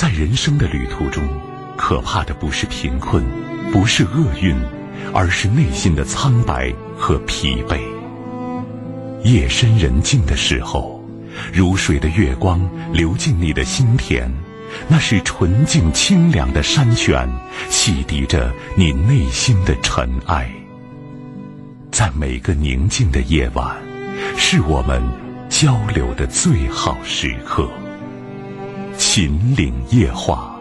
在人生的旅途中，可怕的不是贫困，不是厄运，而是内心的苍白和疲惫。夜深人静的时候，如水的月光流进你的心田，那是纯净清凉的山泉，洗涤着你内心的尘埃。在每个宁静的夜晚，是我们交流的最好时刻。秦岭夜话，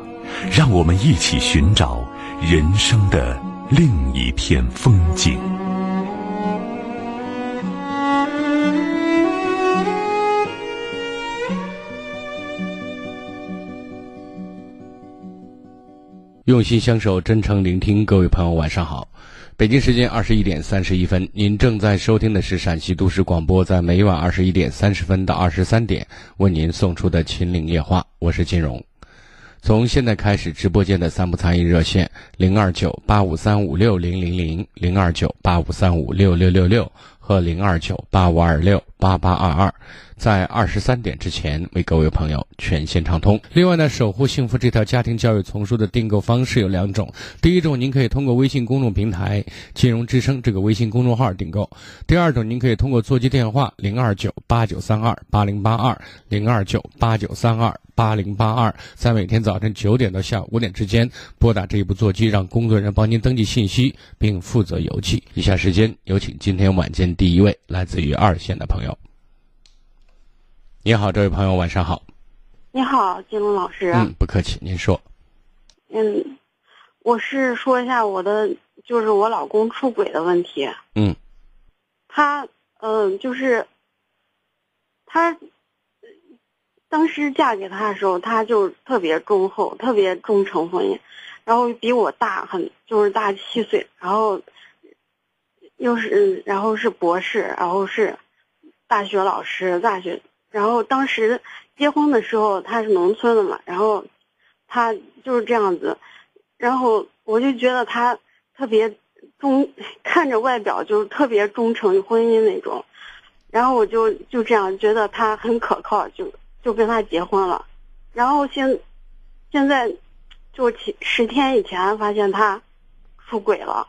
让我们一起寻找人生的另一片风景。用心相守，真诚聆听，各位朋友，晚上好。北京时间二十一点三十一分，您正在收听的是陕西都市广播，在每晚二十一点三十分到二十三点为您送出的《秦岭夜话》，我是金荣。从现在开始，直播间的三部参与热线零二九八五三五六零零零、零二九八五三五六六六六和零二九八五二六八八二二。在二十三点之前为各位朋友全线畅通。另外呢，守护幸福这套家庭教育丛书的订购方式有两种：第一种，您可以通过微信公众平台“金融之声”这个微信公众号订购；第二种，您可以通过座机电话零二九八九三二八零八二零二九八九三二八零八二，在每天早晨九点到下午五点之间拨打这一部座机，让工作人员帮您登记信息并负责邮寄。以下时间有请今天晚间第一位来自于二线的朋友。你好，这位朋友，晚上好。你好，金龙老师。嗯，不客气，您说。嗯，我是说一下我的，就是我老公出轨的问题。嗯。他，嗯，就是他当时嫁给他的时候，他就特别忠厚，特别忠诚婚姻，然后比我大很，就是大七岁，然后又是，然后是博士，然后是大学老师，大学。然后当时结婚的时候他是农村的嘛，然后他就是这样子，然后我就觉得他特别忠，看着外表就特别忠诚于婚姻那种，然后我就就这样觉得他很可靠，就就跟他结婚了。然后现现在就前十天以前发现他出轨了。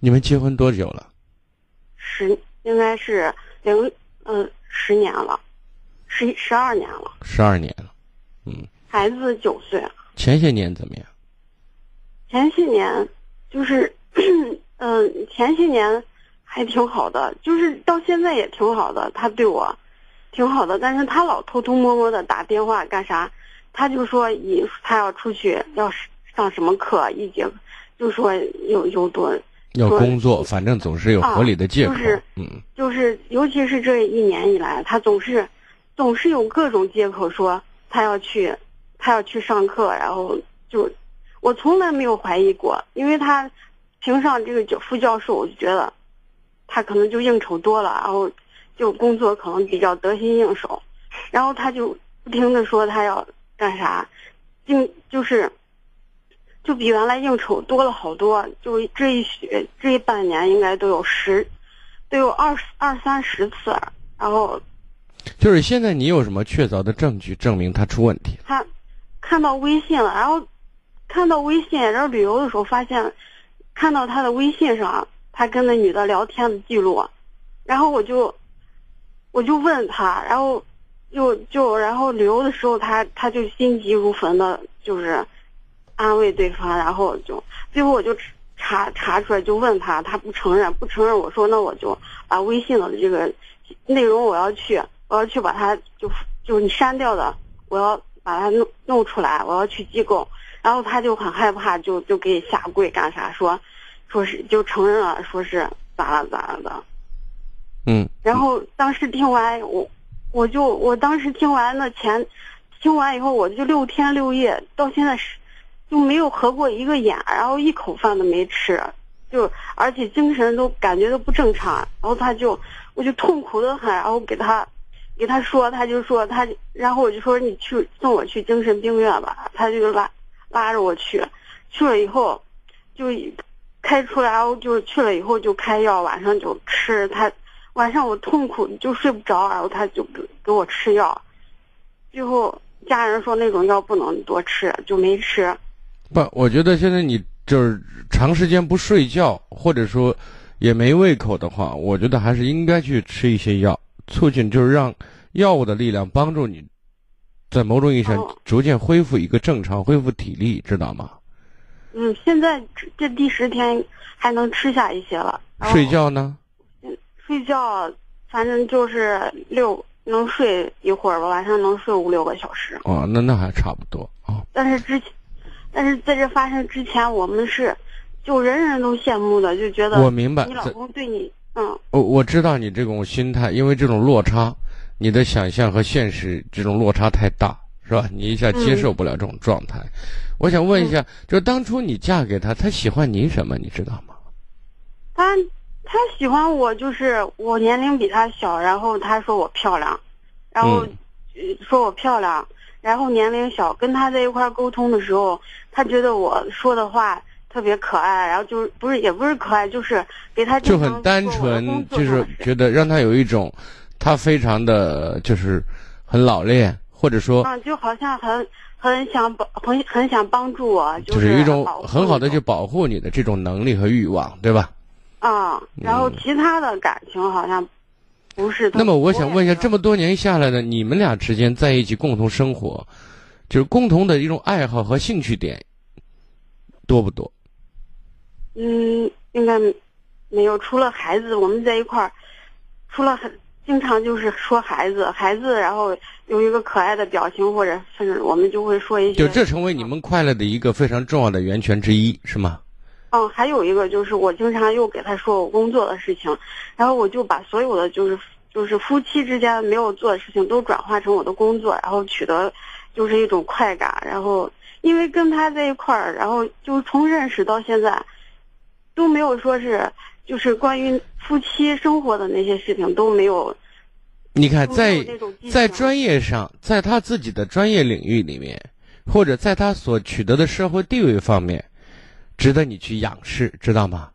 你们结婚多久了？十应该是零。嗯，十年了，十十二年了，十二年了，嗯，孩子九岁。前些年怎么样？前些年就是，嗯，前些年还挺好的，就是到现在也挺好的，他对我挺好的，但是他老偷偷摸摸的打电话干啥？他就说以他要出去要上什么课，一节就说有有多。要工作，反正总是有合理的借口。就是，嗯，就是，尤其是这一年以来，他总是，总是有各种借口说他要去，他要去上课，然后就，我从来没有怀疑过，因为他评上这个教副教授，我就觉得他可能就应酬多了，然后就工作可能比较得心应手，然后他就不停的说他要干啥，就就是。就比原来应酬多了好多，就这一学这一半年应该都有十，都有二十二三十次，然后，就是现在你有什么确凿的证据证明他出问题？他看到微信了，然后看到微信，然后旅游的时候发现看到他的微信上他跟那女的聊天的记录，然后我就我就问他，然后就就然后旅游的时候他他就心急如焚的，就是。安慰对方，然后就最后我就查查出来，就问他，他不承认，不承认。我说那我就把微信的这个内容我要去，我要去把它就就你删掉的，我要把它弄弄出来，我要去机构。然后他就很害怕，就就给下跪干啥，说说是就承认了，说是咋了咋了的。嗯。然后当时听完我，我就我当时听完那前，听完以后我就六天六夜到现在是。就没有合过一个眼，然后一口饭都没吃，就而且精神都感觉都不正常，然后他就我就痛苦的很，然后给他给他说，他就说他，然后我就说你去送我去精神病院吧，他就拉拉着我去，去了以后就开出来，然后就去了以后就开药，晚上就吃，他晚上我痛苦就睡不着，然后他就给给我吃药，最后家人说那种药不能多吃，就没吃。不，我觉得现在你就是长时间不睡觉，或者说也没胃口的话，我觉得还是应该去吃一些药，促进就是让药物的力量帮助你，在某种意义上哦逐渐恢复一个正常，恢复体力，知道吗？嗯，现在这这第十天还能吃下一些了。睡觉呢？嗯睡觉，反正就是六能睡一会儿吧，晚上能睡五六个小时。哦，那那还差不多啊。但是之前，但是在这发生之前，我们是就人人都羡慕的，就觉得我明白你，老公对你，嗯我我知道你这种心态，因为这种落差，你的想象和现实这种落差太大，是吧？你一下接受不了这种状态。我想问一下，就当初你嫁给他，他喜欢你什么？你知道吗？他他喜欢我，就是我年龄比他小，然后他说我漂亮，然后、说我漂亮，然后年龄小，跟他在一块儿沟通的时候，他觉得我说的话特别可爱，然后就是不是也不是可爱，就是给他就很单纯就是觉得让他有一种，他非常的就是很老练，或者说嗯，就好像很很想帮很很想帮助我，就是是有一种很好的去保护你的这种能力和欲望，对吧？啊、然后嗯其他的感情好像不是。那么我想问一下，这么多年下来呢，你们俩之间在一起共同生活，就是共同的一种爱好和兴趣点多不多？嗯，应该没有，除了孩子，我们在一块儿，除了很经常就是说孩子，孩子，然后有一个可爱的表情，或者甚至我们就会说一些。就这成为你们快乐的一个非常重要的源泉之一，是吗？嗯，还有一个就是我经常又给他说我工作的事情，然后我就把所有的就是就是夫妻之间没有做的事情都转化成我的工作，然后取得就是一种快感。然后因为跟他在一块儿，然后就从认识到现在，都没有说是就是关于夫妻生活的那些事情都没有。你看，在在专业上，在他自己的专业领域里面，或者在他所取得的社会地位方面，值得你去仰视，知道吗？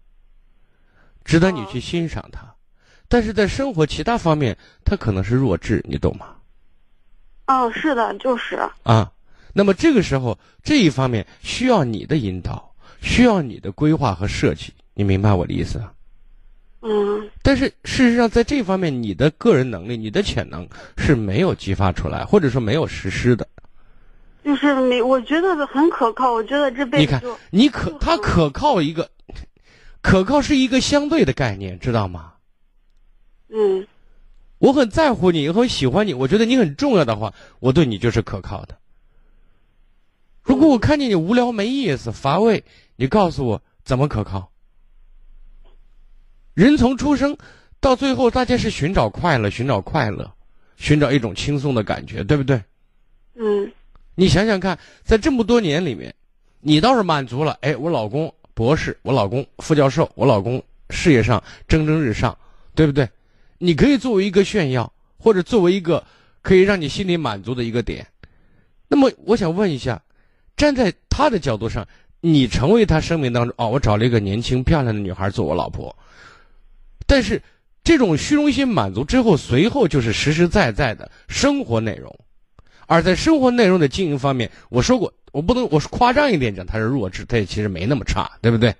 值得你去欣赏他，但是在生活其他方面，他可能是弱智，你懂吗？哦，是的，就是啊，那么这个时候这一方面需要你的引导，需要你的规划和设计，你明白我的意思啊？嗯但是事实上，在这方面，你的个人能力、你的潜能是没有激发出来，或者说没有实施的。就是没，我觉得很可靠。我觉得这辈子你看子，你可他可靠一个，可靠是一个相对的概念，知道吗？嗯我很在乎你，很喜欢你，我觉得你很重要的话，我对你就是可靠的。如果我看见你无聊、没意思、乏味，你告诉我怎么可靠？人从出生到最后，大家是寻找快乐，寻找快乐，寻找一种轻松的感觉，对不对？嗯你想想看，在这么多年里面，你倒是满足了，哎，我老公博士，我老公副教授，我老公事业上蒸蒸日上，对不对？你可以作为一个炫耀，或者作为一个可以让你心里满足的一个点。那么，我想问一下，站在他的角度上，你成为他生命当中哦，我找了一个年轻漂亮的女孩做我老婆，但是这种虚荣心满足之后，随后就是实实在在的生活内容。而在生活内容的经营方面，我说过，我不能，我是夸张一点讲，他是弱智，他也其实没那么差，对不对？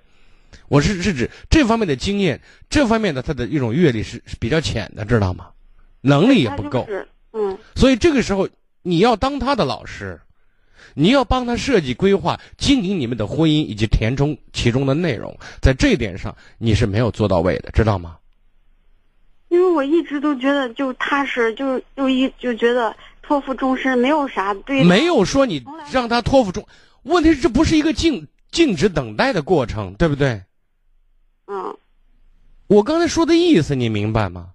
我是是指这方面的经验，这方面的他的一种阅历是是比较浅的，知道吗？能力也不够就，是嗯所以这个时候你要当他的老师，你要帮他设计规划、经营你们的婚姻以及填充其中的内容，在这一点上你是没有做到位的，知道吗？因为我一直都觉得就踏实，就就一就觉得托付终身，没有啥对没有说你让他托付终，问题是这不是一个静静止等待的过程，对不对？嗯我刚才说的意思你明白吗？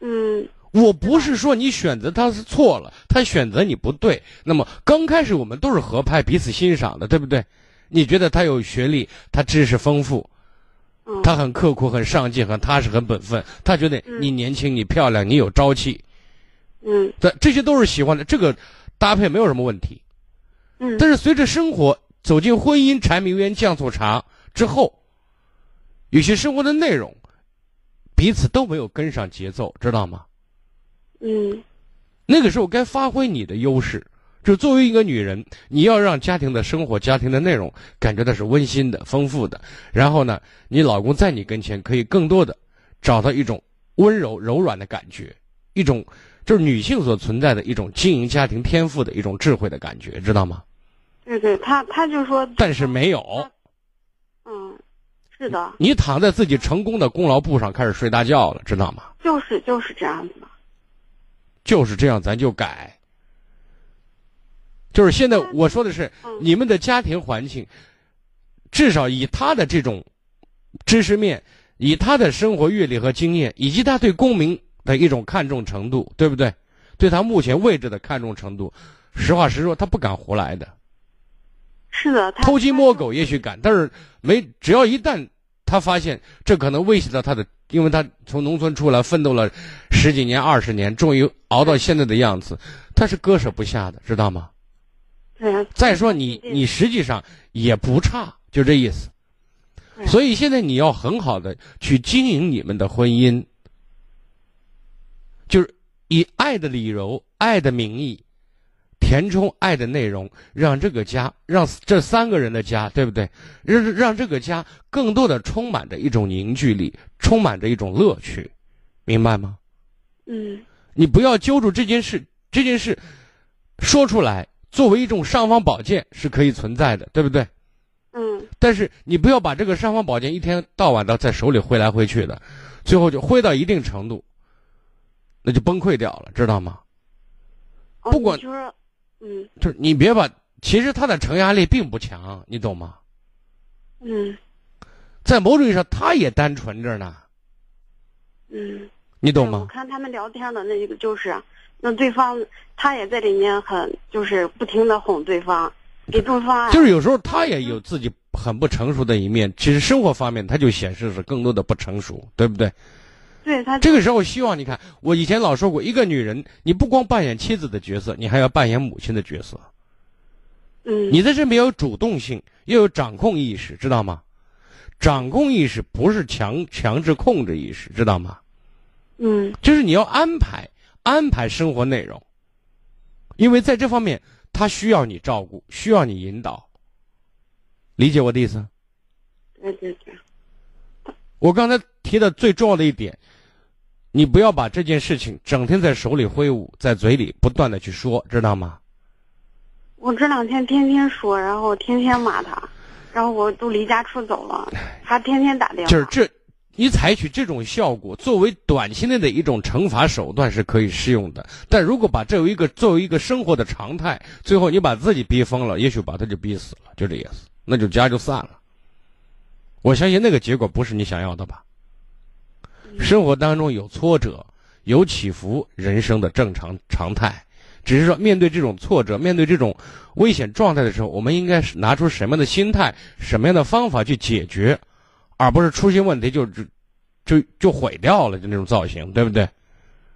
嗯我不是说你选择他是错了，他选择你不对。那么刚开始我们都是合拍，彼此欣赏的，对不对？你觉得他有学历，他知识丰富，嗯，他很刻苦、很上进、很踏实、很本分。他觉得嗯你年轻、你漂亮、你有朝气，嗯这这些都是喜欢的，这个搭配没有什么问题。嗯，但是随着生活走进婚姻，柴米油盐酱醋茶之后，有些生活的内容，彼此都没有跟上节奏，知道吗？嗯那个时候该发挥你的优势，就作为一个女人，你要让家庭的生活、家庭的内容感觉到是温馨的、丰富的。然后呢，你老公在你跟前可以更多的找到一种温柔、柔软的感觉，一种就是女性所存在的一种经营家庭天赋的一种智慧的感觉，知道吗？对对，他他就说，但是没有。嗯，是的。你躺在自己成功的功劳簿上开始睡大觉了，知道吗？就是就是这样子的。就是这样，咱就改。就是现在我说的是，你们的家庭环境，至少以他的这种知识面，以他的生活阅历和经验，以及他对公民的一种看重程度，对不对？对他目前位置的看重程度，实话实说，他不敢胡来的。是的，偷鸡摸狗也许敢，但是没只要一旦他发现这可能威胁到他的，因为他从农村出来奋斗了十几年、二十年，终于熬到现在的样子，他是割舍不下的，知道吗？对。再说你，你实际上也不差，就这意思。所以现在你要很好的去经营你们的婚姻，就是以爱的理由、爱的名义。填充爱的内容，让这个家，让这三个人的家，对不对？让让这个家更多的充满着一种凝聚力，充满着一种乐趣，明白吗？嗯。你不要揪住这件事，这件事说出来，作为一种尚方宝剑是可以存在的，对不对？嗯。但是你不要把这个尚方宝剑一天到晚的在手里挥来挥去的，最后就挥到一定程度，那就崩溃掉了，知道吗？不管。嗯，就是你别把，其实他的承压力并不强，你懂吗？嗯，在某种意义上，他也单纯着呢。嗯，你懂吗？我看他们聊天的那个就是，那对方他也在里面很就是不停的哄对方，给对方。就是有时候他也有自己很不成熟的一面，其实生活方面他就显示是更多的不成熟，对不对？对他这个时候，希望你看，我以前老说过，一个女人，你不光扮演妻子的角色，你还要扮演母亲的角色。嗯，你在这边有主动性，又有掌控意识，知道吗？掌控意识不是强强制控制意识，知道吗？嗯，就是你要安排安排生活内容，因为在这方面，他需要你照顾，需要你引导。理解我的意思？对对对。我刚才提的最重要的一点。你不要把这件事情整天在手里挥舞，在嘴里不断的去说，知道吗？我这两天天天说，然后天天骂他，然后我都离家出走了，他天天打电话。就是这，你采取这种效果作为短期内的一种惩罚手段是可以适用的，但如果把这为一个作为一个生活的常态，最后你把自己逼疯了，也许把他就逼死了，就这意思，那就家就散了。我相信那个结果不是你想要的吧。生活当中有挫折，有起伏，人生的正常常态。只是说，面对这种挫折，面对这种危险状态的时候，我们应该是拿出什么样的心态，什么样的方法去解决，而不是出现问题就就就就毁掉了，就那种造型，对不对？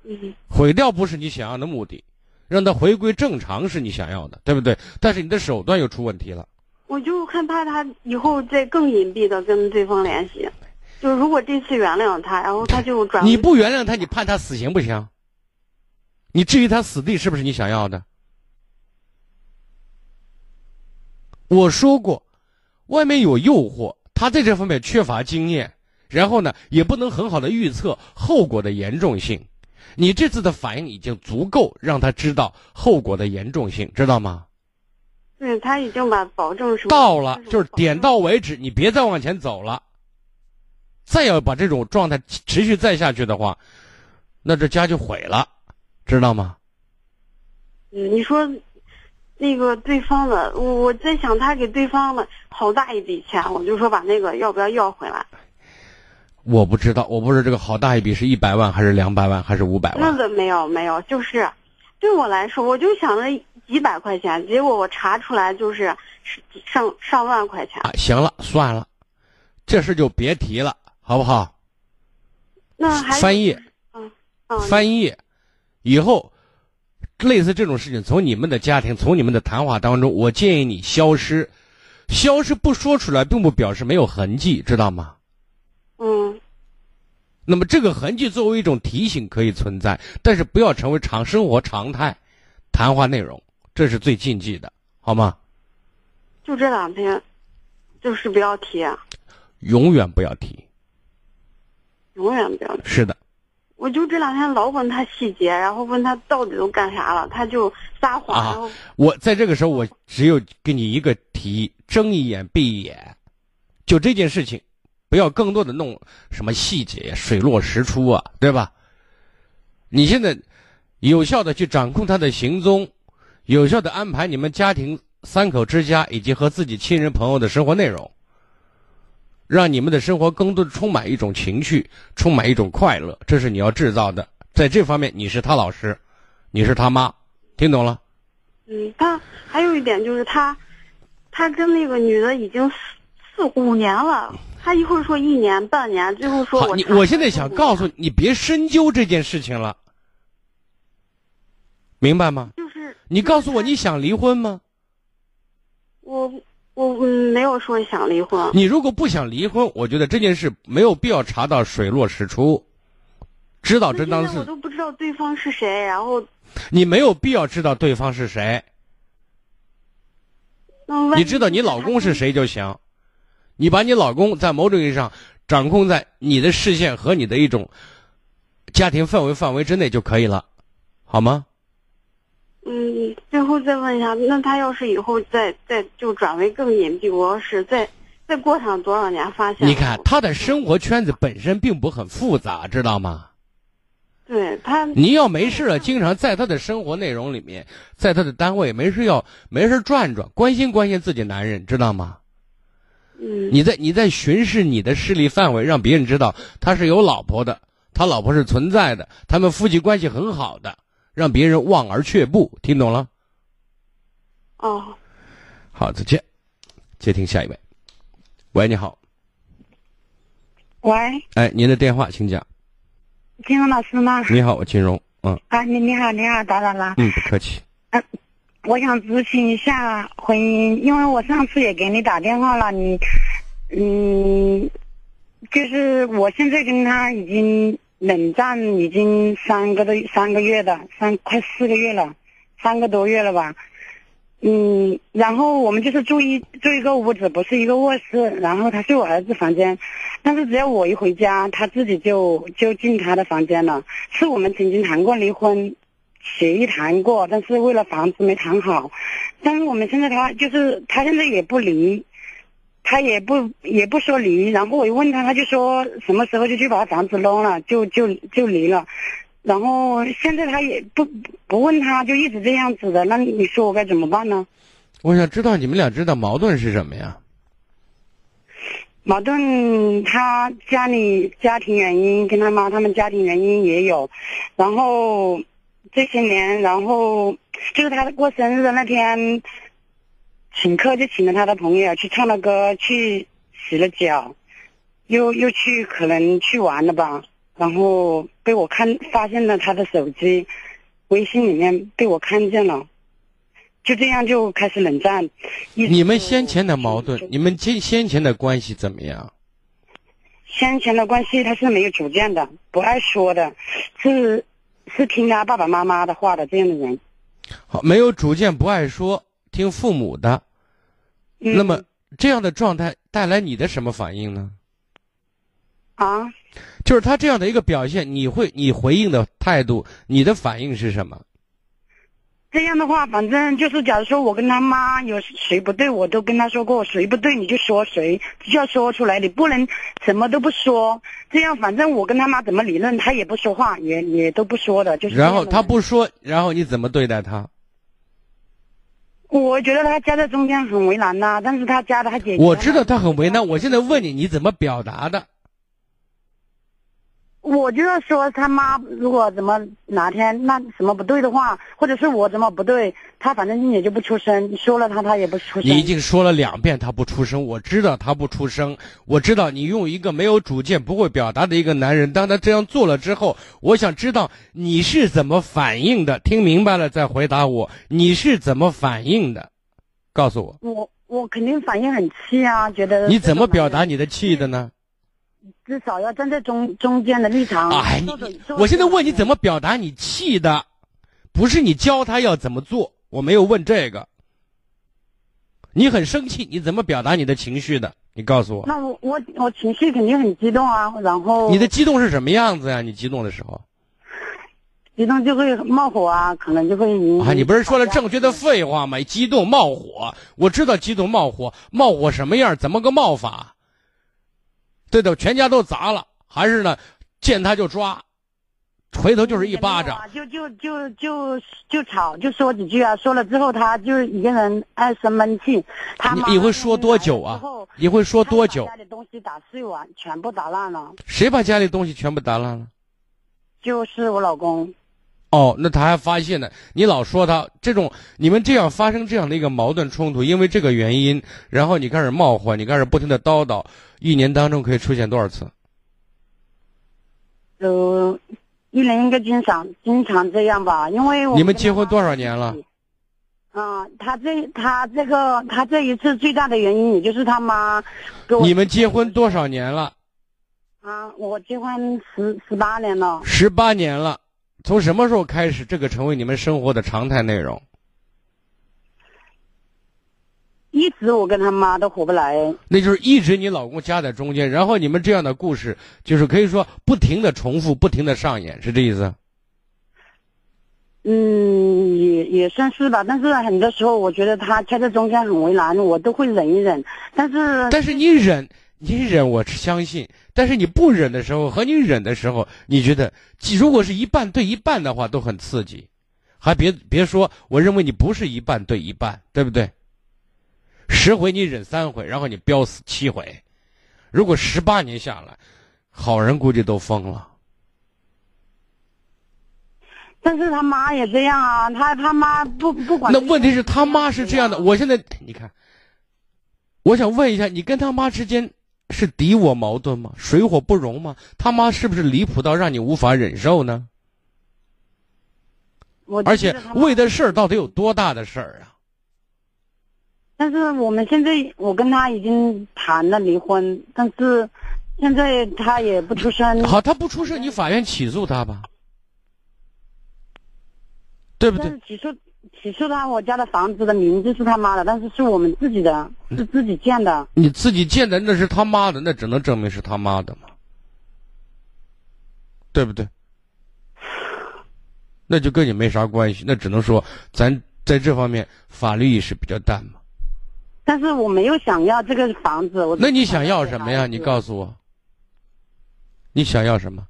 嗯。毁掉不是你想要的目的，让它回归正常是你想要的，对不对？但是你的手段又出问题了。我就害怕他以后再更隐蔽的跟对方联系。就如果这次原谅他，然后他就转。你不原谅他，你判他死刑不行？你至于他死地是不是你想要的？我说过，外面有诱惑，他在这方面缺乏经验，然后呢，也不能很好的预测后果的严重性。你这次的反应已经足够让他知道后果的严重性，知道吗？对他已经把保证什么到了，就是点到为止，你别再往前走了。再要把这种状态持续再下去的话，那这家就毁了，知道吗？嗯，你说那个对方的，我在想他给对方的好大一笔钱，我就说把那个要不要要回来？我不知道，我不知道这个好大一笔是一百万还是两百万还是五百万？那个没有没有，就是对我来说，我就想着几百块钱，结果我查出来就是上上万块钱。啊，行了，算了，这事就别提了。好不好？那还翻译，嗯嗯，翻译，以后类似这种事情，从你们的家庭，从你们的谈话当中，我建议你消失，消失不说出来，并不表示没有痕迹，知道吗？嗯。那么这个痕迹作为一种提醒可以存在，但是不要成为常生活常态，谈话内容，这是最禁忌的，好吗？就这两天，就是不要提，永远不要提。永远不要提。是的，我就这两天老问他细节，然后问他到底都干啥了，他就撒谎。然后啊，我在这个时候，我只有给你一个提议：睁一眼闭一眼。就这件事情，不要更多的弄什么细节、水落石出啊，对吧？你现在有效的去掌控他的行踪，有效的安排你们家庭三口之家以及和自己亲人朋友的生活内容，让你们的生活更多的充满一种情绪，充满一种快乐，这是你要制造的。在这方面，你是他老师，你是他妈，听懂了？嗯，他还有一点就是他，他跟那个女的已经四四五年了，他一会儿说一年半年，最后说好，你我现在想告诉你，你别深究这件事情了，明白吗？就是你告诉我，你想离婚吗？我我嗯没有说想离婚，你如果不想离婚，我觉得这件事没有必要查到水落石出，知道真当是我都不知道对方是谁，然后。你没有必要知道对方是谁，你知道你老公是谁就行，你把你老公在某种意义上掌控在你的视线和你的一种家庭氛围范围之内就可以了，好吗？嗯，最后再问一下，那他要是以后再再就转为更隐蔽，我要是再再过上多少年发现，你看他的生活圈子本身并不很复杂，知道吗？对他你要没事了，经常在他的生活内容里面，在他的单位没事要没事转转，关心关心自己男人，知道吗？嗯你在你在巡视你的势力范围，让别人知道他是有老婆的，他老婆是存在的，他们夫妻关系很好的，让别人望而却步，听懂了？哦，好，再见，接听下一位。喂，你好，喂，哎，您的电话请讲。金融老师吗？你好，我金融，嗯啊，你你好，你好，打扰了。嗯，不客气。嗯我想咨询一下婚姻，因为我上次也给你打电话了，你，嗯，就是我现在跟他已经冷战已经三个多三个月的，三快四个月了，三个多月了吧。嗯，然后我们就是住一住一个屋子，不是一个卧室，然后他睡我儿子房间，但是只要我一回家，他自己就就进他的房间了。是我们曾经谈过离婚协议谈过，但是为了房子没谈好。但是我们现在他就是他现在也不离，他也不也不说离。然后我一问他，他就说什么时候就去把房子弄了，就就就离了。然后现在他也不不问他，就一直这样子的。那你说我该怎么办呢？我想知道你们俩知道矛盾是什么呀？矛盾，他家里家庭原因跟他妈他们家庭原因也有，然后这些年，然后就是他过生日的那天，请客就请了他的朋友去唱了歌，去洗了脚，又又去可能去玩了吧，然后被我看发现了他的手机，微信里面被我看见了，就这样就开始冷战。你们先前的矛盾，你们先先前的关系怎么样？先前的关系他是没有主见的，不爱说的，是是听他爸爸妈妈的话的这样的人。好，没有主见，不爱说，听父母的。嗯、那么这样的状态带来你的什么反应呢？啊，就是他这样的一个表现，你会你回应的态度，你的反应是什么？这样的话，反正就是，假如说我跟他妈有谁不对，我都跟他说过，谁不对你就说谁，就要说出来，你不能什么都不说。这样，反正我跟他妈怎么理论，他也不说话，也也都不说的，就是。然后他不说，然后你怎么对待他？我觉得他夹在中间很为难呐、但是他夹的他姐姐，我知道他很为难，我现在问你，你怎么表达的？我就要说他妈如果怎么哪天那什么不对的话，或者是我怎么不对，他反正也就不出声。说了他他也不出声。你已经说了两遍他不出声，我知道他不出声，我知道你用一个没有主见、不会表达的一个男人，当他这样做了之后，我想知道你是怎么反应的。听明白了再回答我，你是怎么反应的？告诉我，我我肯定反应很气啊，觉得你怎么表达你的气的呢？至少要站在中中间的立场。哎，你我现在问你怎么？表达你气的，不是你教他要怎么做，我没有问这个。你很生气，你怎么表达你的情绪的？你告诉我。那我我我情绪肯定很激动啊，然后你的激动是什么样子呀？你激动的时候，激动就会冒火啊，可能就会引啊，你不是说了正确的废话吗？激动冒火，我知道激动冒火，冒火什么样？怎么个冒法？对的，全家都砸了，还是呢？见他就抓。回头就是一巴掌，就就就就就吵，就说几句啊。说了之后，他就一个人爱生闷气。他你会说多久啊？你会说多久？家里东西打碎完，全部打烂了。谁把家里东西全部打烂了？就是我老公。哦，那他还发现呢。你老说他这种，你们这样发生这样的一个矛盾冲突，因为这个原因，然后你开始冒火，你开始不停的叨叨，一年当中可以出现多少次？呃。一年应该经常经常这样吧，因为你们结婚多少年了？啊，他这他这个他这一次最大的原因，也就是他妈。你们结婚多少年了？啊，我结婚十十八年了。十八年了，从什么时候开始，这个成为你们生活的常态内容？一直我跟他妈都合不来，那就是一直你老公夹在中间，然后你们这样的故事就是可以说不停的重复，不停的上演，是这意思？嗯，也也算是吧，但是很多时候我觉得他夹在中间很为难，我都会忍一忍。但是但是你忍，你忍，我相信。但是你不忍的时候和你忍的时候，你觉得如果是一半对一半的话，都很刺激。还别别说，我认为你不是一半对一半，对不对？十回你忍三回，然后你飙死七回，如果十八年下来，好人估计都疯了。但是他妈也这样啊，他他妈不不管。那问题是他妈是这样的，我现在你看，我想问一下，你跟他妈之间是敌我矛盾吗？水火不容吗？他妈是不是离谱到让你无法忍受呢？而且为的事儿到底有多大的事儿啊？但是我们现在，我跟他已经谈了离婚，但是现在他也不出声。好，他不出声，你法院起诉他吧，对不对？起诉起诉他，我家的房子的名字是他妈的，但是是我们自己的，是自己建的。你自己建的那是他妈的，那只能证明是他妈的嘛，对不对？那就跟你没啥关系，那只能说咱在这方面法律意识比较淡嘛。但是我没有想要这个房子，我那你想要什么呀？你告诉我，你想要什么？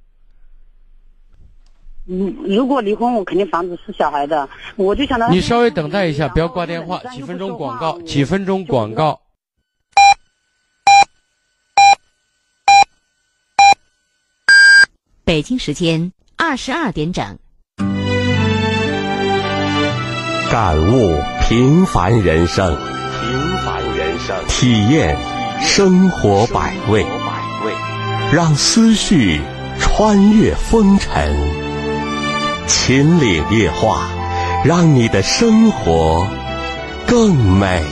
嗯，如果离婚，我肯定房子是小孩的，我就想到你稍微等待一下，不要挂电话，几分钟广告，几分钟广告。北京时间二十二点整，感悟平凡人生。平凡人生体验生活百味，让思绪穿越风尘。秦岭夜话，让你的生活更美。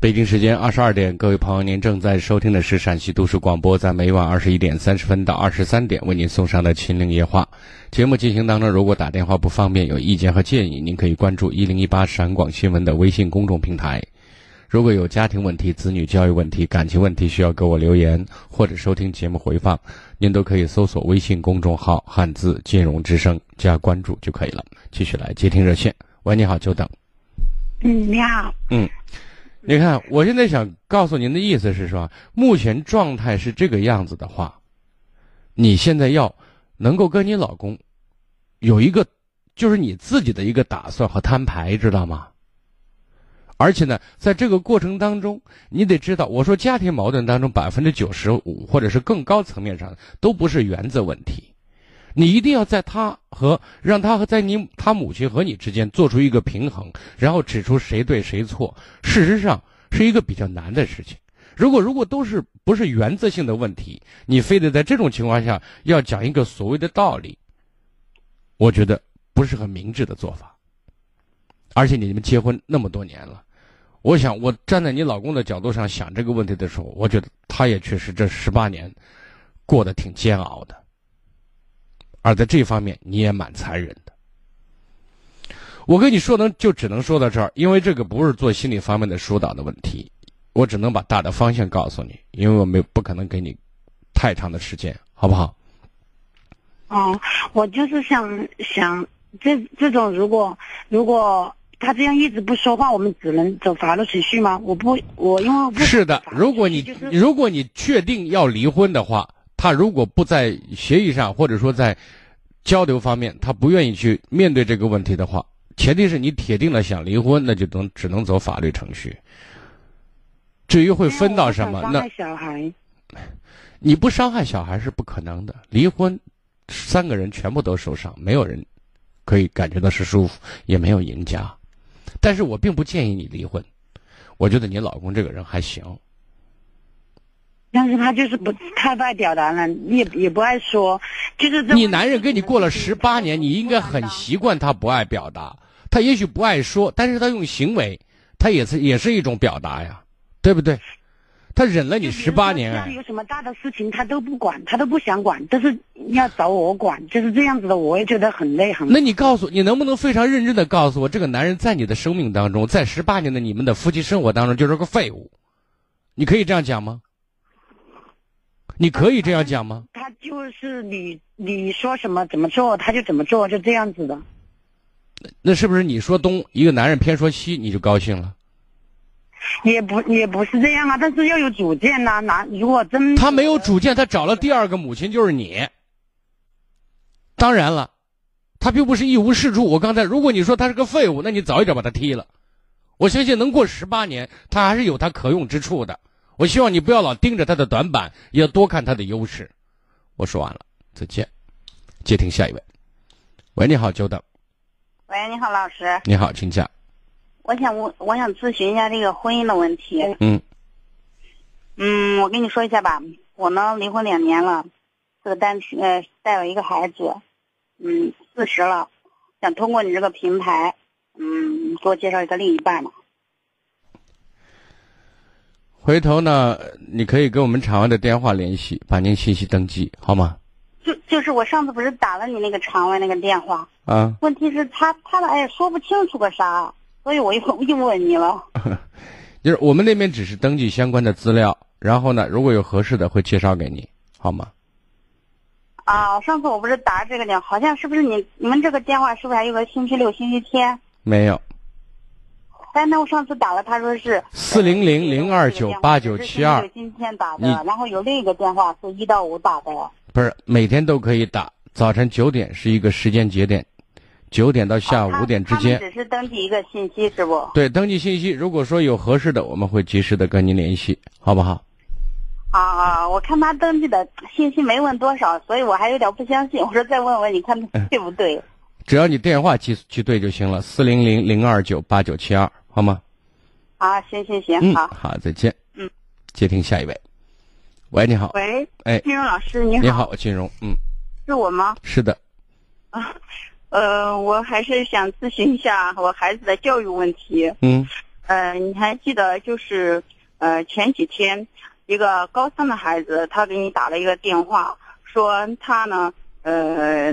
北京时间二十二点，各位朋友，您正在收听的是陕西都市广播，在每晚二十一点三十分到二十三点为您送上的《秦岭夜话》节目进行当中，如果打电话不方便，有意见和建议，您可以关注一零一八陕广新闻的微信公众平台。如果有家庭问题、子女教育问题、感情问题需要给我留言或者收听节目回放，您都可以搜索微信公众号“汉字金融之声”加关注就可以了。继续来接听热线，喂，你好，久等。嗯，你好。嗯。你看，我现在想告诉您的意思是说，目前状态是这个样子的话，你现在要能够跟你老公有一个，就是你自己的一个打算和摊牌，知道吗？而且呢，在这个过程当中，你得知道，我说家庭矛盾当中百分之九十五或者是更高层面上都不是原则问题。你一定要在他和让他和在你他母亲和你之间做出一个平衡，然后指出谁对谁错。事实上是一个比较难的事情。如果如果都是不是原则性的问题，你非得在这种情况下要讲一个所谓的道理，我觉得不是很明智的做法。而且你们结婚那么多年了，我想我站在你老公的角度上想这个问题的时候，我觉得他也确实这十八年过得挺煎熬的。而在这方面你也蛮残忍的。我跟你说能就只能说到这儿，因为这个不是做心理方面的疏导的问题，我只能把大的方向告诉你，因为我没不可能给你太长的时间，好不好？哦，我就是想想这这种，如果如果他这样一直不说话，我们只能走法律程序吗？我不，我因为我不 是的，如果你就是如果你确定要离婚的话，他如果不在协议上或者说在交流方面，他不愿意去面对这个问题的话，前提是你铁定了想离婚，那就能只能走法律程序。至于会分到什么，那小孩，你不伤害小孩是不可能的。离婚，三个人全部都受伤，没有人可以感觉到是舒服，也没有赢家。但是我并不建议你离婚，我觉得你老公这个人还行。但是他就是不太不爱表达了，也也不爱说，就是你男人跟你过了十八年，你应该很习惯他不爱表达。他也许不爱说，但是他用行为，他也是也是一种表达呀，对不对？他忍了你十八年家里，有什么大的事情他都不管，他都不想管，但是要找我管，就是这样子的，我也觉得很累很累。那你告诉你能不能非常认真的告诉我，这个男人在你的生命当中，在十八年的你们的夫妻生活当中就是个废物？你可以这样讲吗？你可以这样讲吗？他就是你你说什么怎么做他就怎么做，就这样子的。那是不是你说东，一个男人偏说西，你就高兴了？也不也不是这样啊，但是要有主见呐、男如果真他没有主见，他找了第二个母亲就是你。当然了，他并不是一无是处。我刚才，如果你说他是个废物，那你早一点把他踢了。我相信能过十八年，他还是有他可用之处的。我希望你不要老盯着他的短板，也要多看他的优势。我说完了，再见。接听下一位。喂，你好，久等。喂，你好，老师，你好，请讲。我想我我想咨询一下这个婚姻的问题。嗯嗯，我跟你说一下吧，我呢离婚两年了，这个单亲呃带了一个孩子，嗯，四十了，想通过你这个平台，嗯，给我介绍一个另一半嘛。回头呢，你可以跟我们场外的电话联系，把您信息登记，好吗？就就是我上次不是打了你那个场外那个电话，啊，问题是他他的哎说不清楚个啥，所以我又又问你了。就是我们那边只是登记相关的资料，然后呢，如果有合适的会介绍给你，好吗？啊，上次我不是打这个电话，好像是不是你你们这个电话是不是还有个星期六、星期天？没有，但那我上次打了，他说是400 029 8972是星期六星期天打的，然后有另一个电话是一到五打的。不是每天都可以打，早晨九点是一个时间节点，九点到下午啊五点之间。只是登记一个信息，是不？对，登记信息，如果说有合适的，我们会及时的跟您联系，好不好？啊啊！我看他登记的信息没问多少，所以我还有点不相信。我说再问问你看对不对？只要你电话记记对就行了，四零零零二九八九七二，好吗？啊，行行行，嗯，好。好，再见。嗯，接听下一位。喂，你好。喂，哎，金荣老师，你好，你好，金荣。嗯，是我吗？是的。啊，呃，我还是想咨询一下我孩子的教育问题。嗯呃，你还记得就是呃前几天一个高三的孩子，他给你打了一个电话，说他呢呃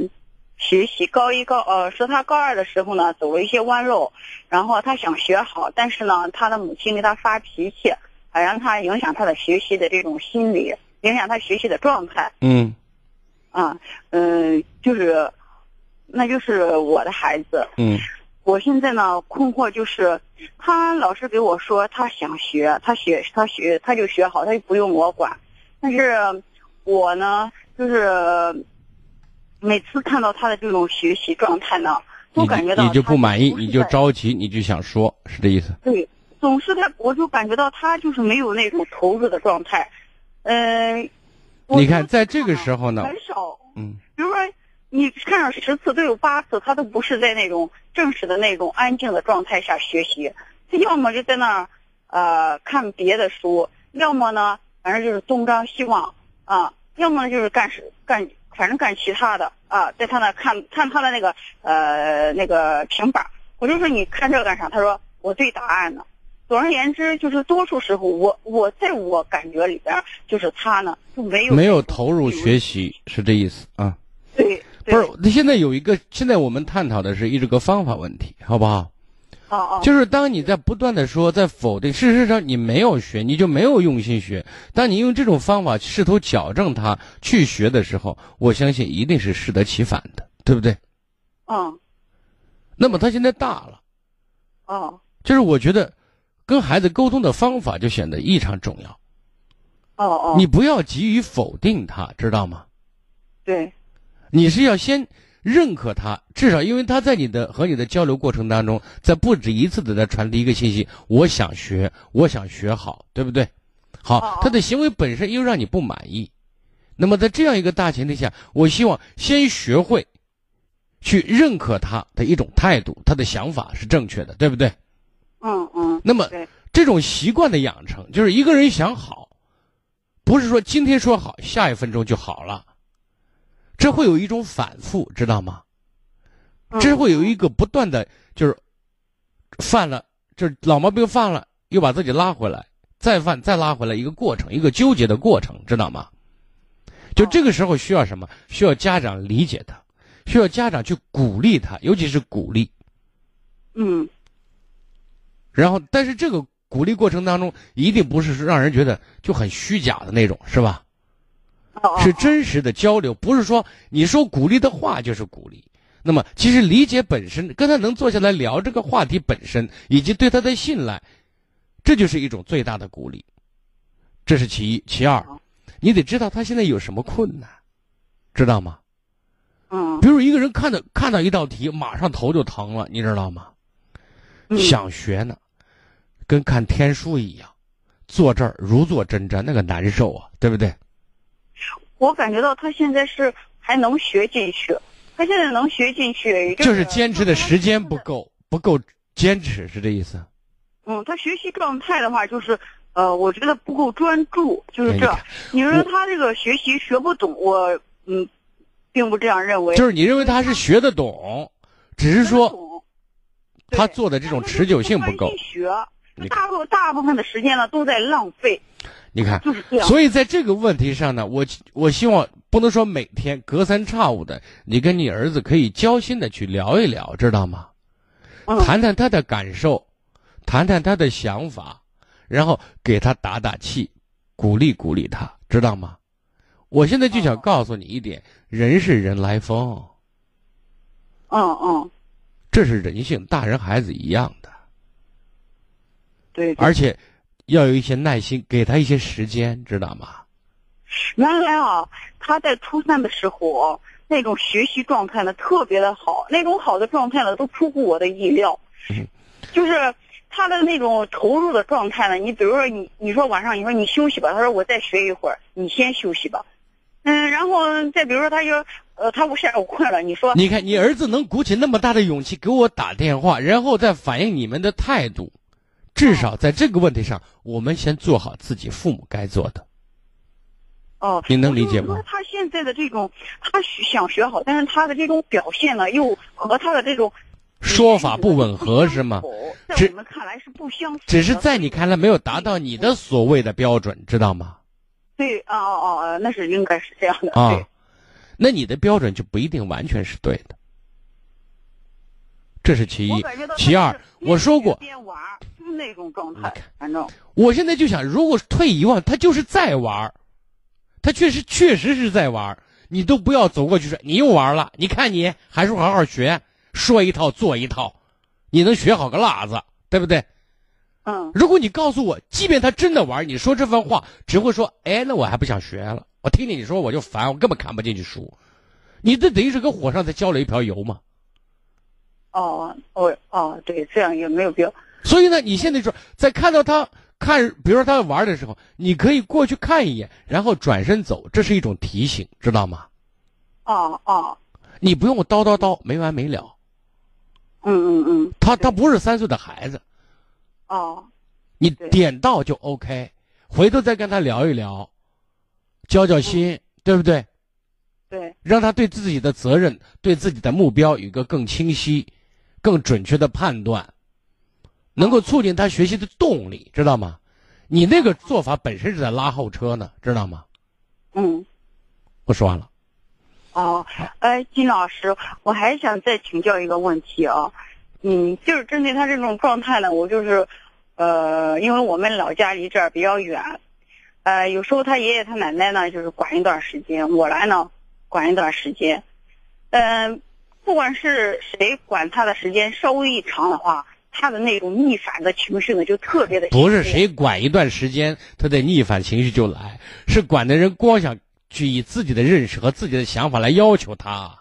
学习高一高呃说他高二的时候呢走了一些弯路，然后他想学好，但是呢他的母亲给他发脾气，还让他影响他的学习的这种心理，影响他学习的状态。嗯啊，嗯、就是，那就是我的孩子。嗯我现在呢困惑就是，他老是给我说他想学，他学他学他就学好，他就不用我管。但是我呢，就是每次看到他的这种学习状态呢，都感觉到你就不满意，你就着急，你就想说，是这意思？对，总是他，我就感觉到他就是没有那种投入的状态。嗯、我你看，在这个时候呢，很少。嗯比如说，你看上十次都有八次，他都不是在那种正式的那种安静的状态下学习，他要么就在那儿呃看别的书，要么呢反正就是东张西望啊，要么就是干事干反正干其他的啊，在他那看看他的那个呃那个平板儿，我就说你看这干啥？他说我对答案呢。总而言之，就是多数时候，我我在我感觉里边儿，就是他呢就没有没有投入学习，是这意思啊？对，不是，那现在有一个，现在我们探讨的是一这个方法问题，好不好？哦哦，就是当你在不断的说，在否定，事实上你没有学，你就没有用心学。当你用这种方法试图矫正他去学的时候，我相信一定是适得其反的，对不对？嗯，那么他现在大了，哦就是我觉得跟孩子沟通的方法就显得异常重要。哦哦，你不要急于否定他，知道吗？对，你是要先认可他，至少因为他在你的和你的交流过程当中，在不止一次的在传递一个信息：我想学，我想学好，对不对？哦好哦，他的行为本身又让你不满意，那么在这样一个大前提下，我希望先学会去认可他的一种态度，他的想法是正确的，对不对？嗯嗯，那么这种习惯的养成，就是一个人想好，不是说今天说好，下一分钟就好了，这会有一种反复，知道吗？嗯这会有一个不断的，就是犯了，就是老毛病犯了，又把自己拉回来，再犯再拉回来，一个过程，一个纠结的过程，知道吗？就这个时候需要什么？需要家长理解他，需要家长去鼓励他，尤其是鼓励。嗯然后，但是这个鼓励过程当中，一定不是让人觉得就很虚假的那种，是吧？是真实的交流，不是说你说鼓励的话就是鼓励。那么，其实理解本身，跟他能坐下来聊这个话题本身，以及对他的信赖，这就是一种最大的鼓励。这是其一，其二，你得知道他现在有什么困难，知道吗？嗯比如一个人看到看到一道题，马上头就疼了，你知道吗？嗯想学呢，跟看天书一样，坐这儿如坐针毡，那个难受啊，对不对？我感觉到他现在是还能学进去，他现在能学进去，就是坚持的时间不。够，不够坚持，是这意思？嗯，他学习状态的话，就是呃，我觉得不够专注，就是这哎你。你说他这个学习学不懂，我嗯，并不这样认为。就是你认为他是学得懂，只是说他做的这种持久性不够学，大部大部分的时间呢都在浪费，你看。所以在这个问题上呢，我我希望不能说每天隔三差五的，你跟你儿子可以交心的去聊一聊，知道吗？嗯谈谈他的感受，谈谈他的想法，然后给他打打气，鼓励鼓励他，知道吗？我现在就想哦告诉你一点：人是人来疯，嗯嗯，这是人性，大人孩子一样的，对而且要有一些耐心，给他一些时间，知道吗？原来啊，他在初三的时候，那种学习状态呢特别的好，那种好的状态呢都出乎我的意料，嗯就是他的那种投入的状态呢。你比如说你你说晚上你说你休息吧，他说我再学一会儿，你先休息吧。嗯，然后再比如说他就呃他我下午困了，你说你看，你儿子能鼓起那么大的勇气给我打电话，然后再反映你们的态度，至少在这个问题上，我们先做好自己父母该做的。哦，你能理解吗就是他现在的这种，他想学好，但是他的这种表现呢，又和他的这种说法不吻合是吗？在只我们看来是不相符。只是在你看来没有达到你的所谓的标准，知道吗？对啊哦哦哦，那是应该是这样的。啊对，那你的标准就不一定完全是对的。这是其一其二，我说过，那种状态。反正我现在就想，如果退一万，他就是在玩儿他确实确实是在玩儿你都不要走过去说你又玩了，你看你还是好好学，说一套做一套，你能学好个辣子，对不对？嗯如果你告诉我，即便他真的玩，你说这番话只会说，哎，那我还不想学了，我听见你说我就烦，我根本看不进去书，你这等于是跟火上再浇了一瓢油嘛。哦哦哦，对，这样也没有必要。所以呢，你现在说，在看到他看，比如说他玩的时候，你可以过去看一眼，然后转身走，这是一种提醒，知道吗？哦哦，你不用叨叨叨没完没了。嗯嗯嗯，他他不是三岁的孩子，哦。你点到就 OK，回头再跟他聊一聊，交交心，对不对？对，让他对自己的责任、对自己的目标有一个更清晰、更准确的判断，能够促进他学习的动力，知道吗？你那个做法本身是在拉后车呢，知道吗？嗯我说完了。哦，哎，金老师，我还想再请教一个问题啊，嗯，就是针对他这种状态呢，我就是，呃，因为我们老家离这儿比较远，呃，有时候他爷爷他奶奶呢就是管一段时间，我来呢管一段时间，嗯、不管是谁管他的时间稍微一长的话，他的那种逆反的情绪呢就特别的不是谁管一段时间，他的逆反情绪就来，是管的人光想去以自己的认识和自己的想法来要求他。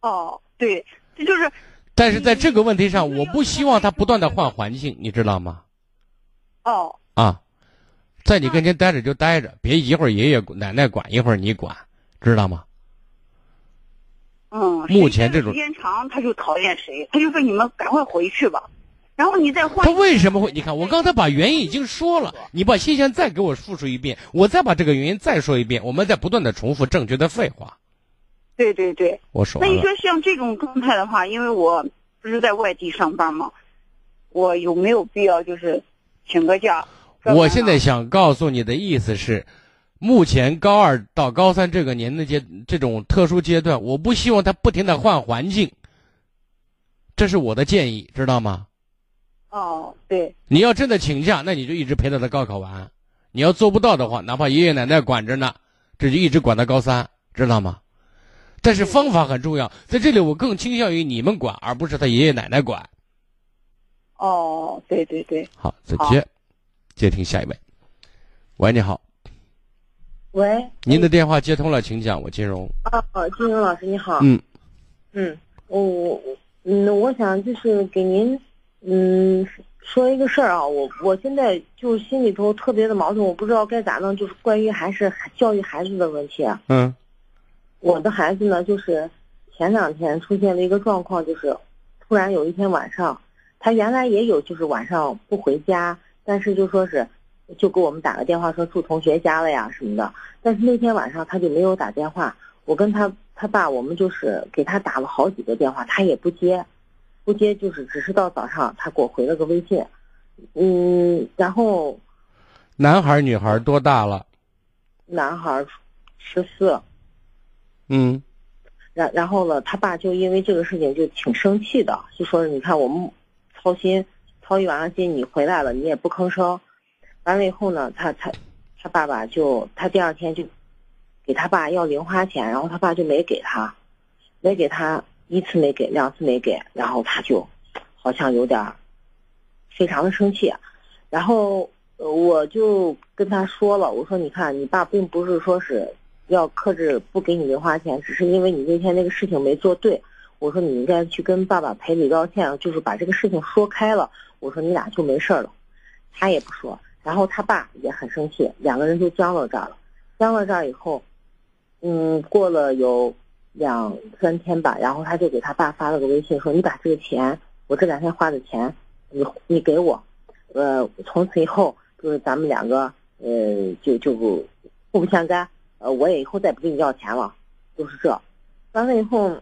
哦，对，这就是但是在这个问题上，我不希望他不断的换环境，你知道吗？哦啊，在你跟前待着就待着，别一会儿爷爷奶奶管，一会儿你管，知道吗？嗯，目前这种时间长，他就讨厌谁，他就说你们赶快回去吧，然后你再换他。为什么会？你看，我刚才把原因已经说了，你把现象再给我复述一遍，我再把这个原因再说一遍，我们再不断的重复正确的废话。对对对，我说那你说，像这种状态的话，因为我不是在外地上班嘛，我有没有必要就是请个假？我现在啊想告诉你的意思是，目前高二到高三这个年龄阶这种特殊阶段，我不希望他不停的换环境，这是我的建议，知道吗？哦，对，你要真的请假，那你就一直陪着他高考完；你要做不到的话，哪怕爷爷奶奶管着呢，这就一直管到高三，知道吗？但是方法很重要，在这里我更倾向于你们管，而不是他爷爷奶奶管。哦，对对对，好，再接，接听下一位。喂，你好，喂，您的电话接通了，请讲，我金融。啊，金融老师你好。嗯嗯，我我嗯，我想就是给您嗯说一个事儿啊，我我现在就心里头特别的矛盾，我不知道该咋弄，就是关于还是教育孩子的问题啊。嗯我的孩子呢，就是前两天出现了一个状况，就是突然有一天晚上，他原来也有就是晚上不回家，但是就说是就给我们打个电话说住同学家了呀什么的，但是那天晚上他就没有打电话，我跟他他爸我们就是给他打了好几个电话，他也不接，不接就是只是到早上他给我回了个微信，嗯，然后男孩儿女孩儿多大了？男孩十四。嗯然然后呢，他爸就因为这个事情就挺生气的，就说你看我们操心操一晚上心，你回来了你也不吭声，完了以后呢，他他他爸爸就他第二天就给他爸要零花钱，然后他爸就没给他，没给他一次没给，两次没给，然后他就好像有点非常的生气，然后我就跟他说了，我说你看你爸并不是说是。要克制不给你零花钱，只是因为你那天那个事情没做对。我说你应该去跟爸爸赔礼道歉，就是把这个事情说开了。我说你俩就没事了，他也不说，然后他爸也很生气，两个人就僵到这儿了。僵到这儿以后，嗯，过了有两三天吧，然后他就给他爸发了个微信说：“你把这个钱，我这两天花的钱，你你给我，呃，从此以后就是咱们两个，呃，就就互不相干。”呃，我也以后再不跟你要钱了，就是这。完了以后，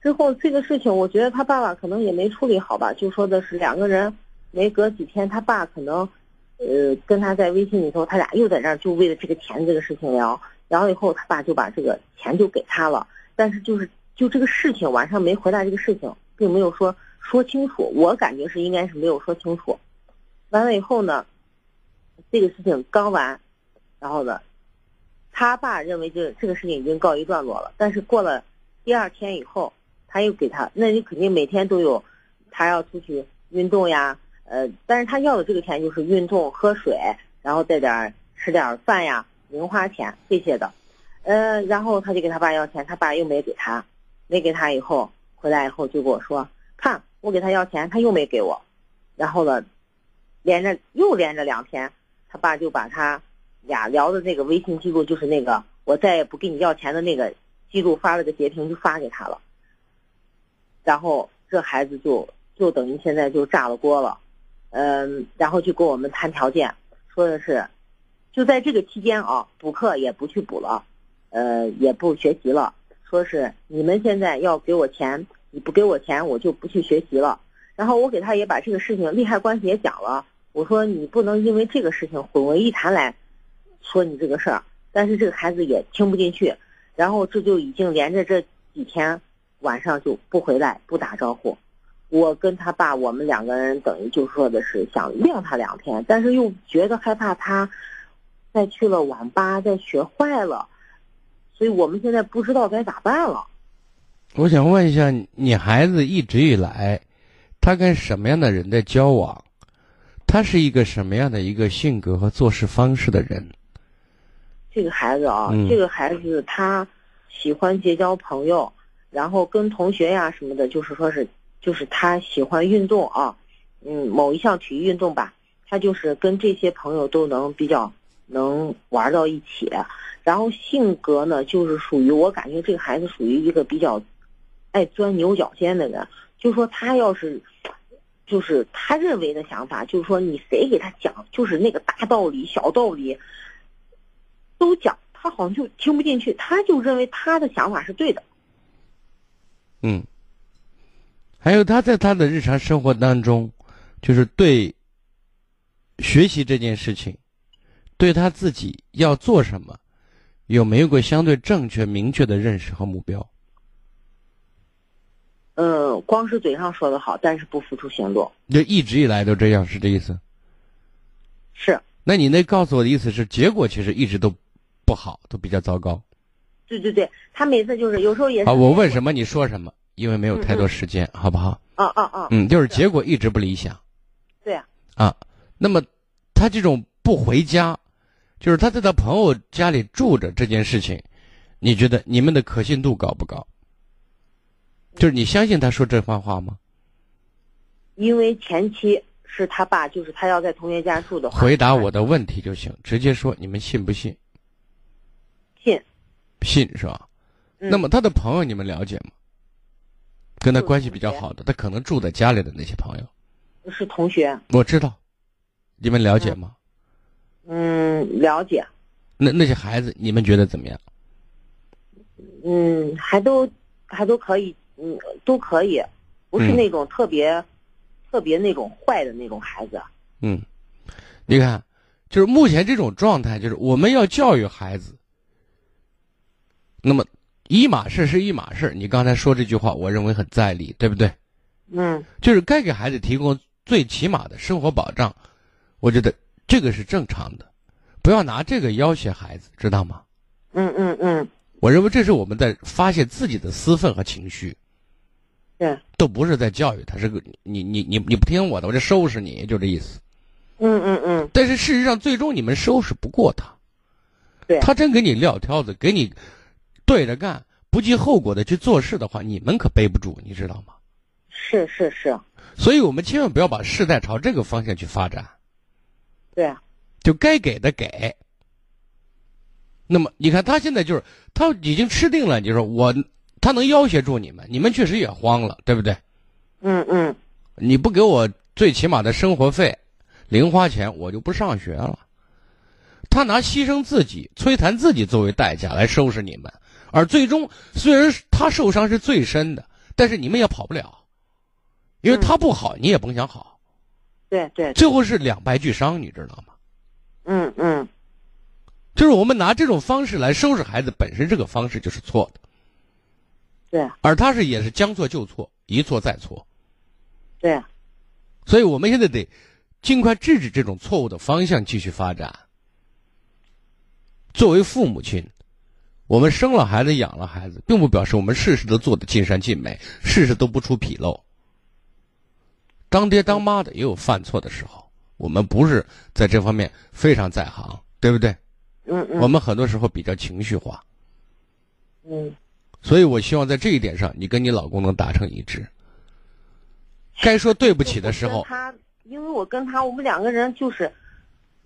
之后这个事情，我觉得他爸爸可能也没处理好吧，就说的是两个人没隔几天，他爸可能，呃，跟他在微信里头，他俩又在那儿就为了这个钱这个事情聊，然后以后他爸就把这个钱就给他了，但是就是就这个事情晚上没回来这个事情，并没有说说清楚，我感觉是应该是没有说清楚。完了以后呢，这个事情刚完，然后呢。他爸认为这这个事情已经告一段落了，但是过了第二天以后，他又给他，那你肯定每天都有，他要出去运动呀，呃，但是他要的这个钱就是运动、喝水，然后再点吃点饭呀、零花钱这些的，呃，然后他就给他爸要钱，他爸又没给他，没给他以后回来以后就跟我说，看我给他要钱，他又没给我，然后呢，连着又连着两天，他爸就把他。俩聊的那个微信记录就是那个我再也不跟你要钱的那个记录发了个截屏就发给他了，然后这孩子就就等于现在就炸了锅了，嗯，然后就跟我们谈条件，说的是就在这个期间啊，补课也不去补了，呃，也不学习了，说是你们现在要给我钱，你不给我钱我就不去学习了，然后我给他也把这个事情利害关系也讲了，我说你不能因为这个事情混为一谈来。说你这个事儿，但是这个孩子也听不进去，然后这就已经连着这几天晚上就不回来不打招呼。我跟他爸，我们两个人等于就说的是想晾他两天，但是又觉得害怕他再去了网吧再学坏了，所以我们现在不知道该咋办了。我想问一下，你孩子一直以来，他跟什么样的人在交往？他是一个什么样的一个性格和做事方式的人？这个孩子啊，嗯这个孩子他喜欢结交朋友，然后跟同学呀什么的，就是说是，就是他喜欢运动啊，嗯，某一项体育运动吧，他就是跟这些朋友都能比较能玩到一起。然后性格呢，就是属于我感觉这个孩子属于一个比较爱钻牛角尖的人，就说他要是。就是他认为的想法，就是说你谁给他讲，就是那个大道理、小道理，都讲，他好像就听不进去，他就认为他的想法是对的。嗯，还有他在他的日常生活当中，就是对学习这件事情，对他自己要做什么，有没有个相对正确、明确的认识和目标？嗯，光是嘴上说的好，但是不付出行动。就一直以来都这样，是这意思？是，那你那告诉我的意思是，结果其实一直都不好，都比较糟糕。对对对，他每次就是有时候也是。啊，我问什么你说什么，因为没有太多时间，好不好？啊啊啊！嗯，就是结果一直不理想。对啊。啊，那么他这种不回家，就是他在他朋友家里住着这件事情，你觉得你们的可信度高不高？就是你相信他说这番话吗？因为前期是他爸，就是他要在同学家住的话。回答我的问题就行，直接说你们信不信？信。信是吧？嗯、那么他的朋友你们了解吗？跟他关系比较好的，他可能住在家里的那些朋友。是同学。我知道，你们了解吗？嗯，了解。那那些孩子，你们觉得怎么样？嗯，还都还都可以。嗯，都可以，不是那种特别、嗯、特别那种坏的那种孩子。嗯，你看，就是目前这种状态，就是我们要教育孩子。那么一码事是一码事，你刚才说这句话，我认为很在理，对不对？嗯，就是该给孩子提供最起码的生活保障，我觉得这个是正常的，不要拿这个要挟孩子，知道吗？嗯嗯嗯，我认为这是我们在发泄自己的私愤和情绪。对，都不是在教育他，是个你你你你不听我的，我就收拾你，就这意思。嗯嗯嗯。但是事实上，最终你们收拾不过他。对。他真给你撂挑子，给你对着干，不计后果的去做事的话，你们可背不住，你知道吗？是是是。所以我们千万不要把事态朝这个方向去发展。对啊。就该给的给。那么你看，他现在就是他已经吃定了，就是我。他能要挟住你们，你们确实也慌了，对不对？嗯嗯。你不给我最起码的生活费、零花钱，我就不上学了。他拿牺牲自己、摧残自己作为代价来收拾你们，而最终虽然他受伤是最深的，但是你们也跑不了，因为他不好，你也甭想好。对对。最后是两败俱伤，你知道吗？嗯嗯。就是我们拿这种方式来收拾孩子，本身这个方式就是错的。对，而他是也是将错就错，一错再错。对，所以我们现在得尽快制止这种错误的方向继续发展。作为父母亲，我们生了孩子、养了孩子，并不表示我们事事都做得尽善尽美，事事都不出纰漏。当爹当妈的也有犯错的时候，我们不是在这方面非常在行，对不对？嗯嗯。我们很多时候比较情绪化。嗯。所以我希望在这一点上，你跟你老公能达成一致。该说对不起的时候，他因为我跟他，我们两个人就是，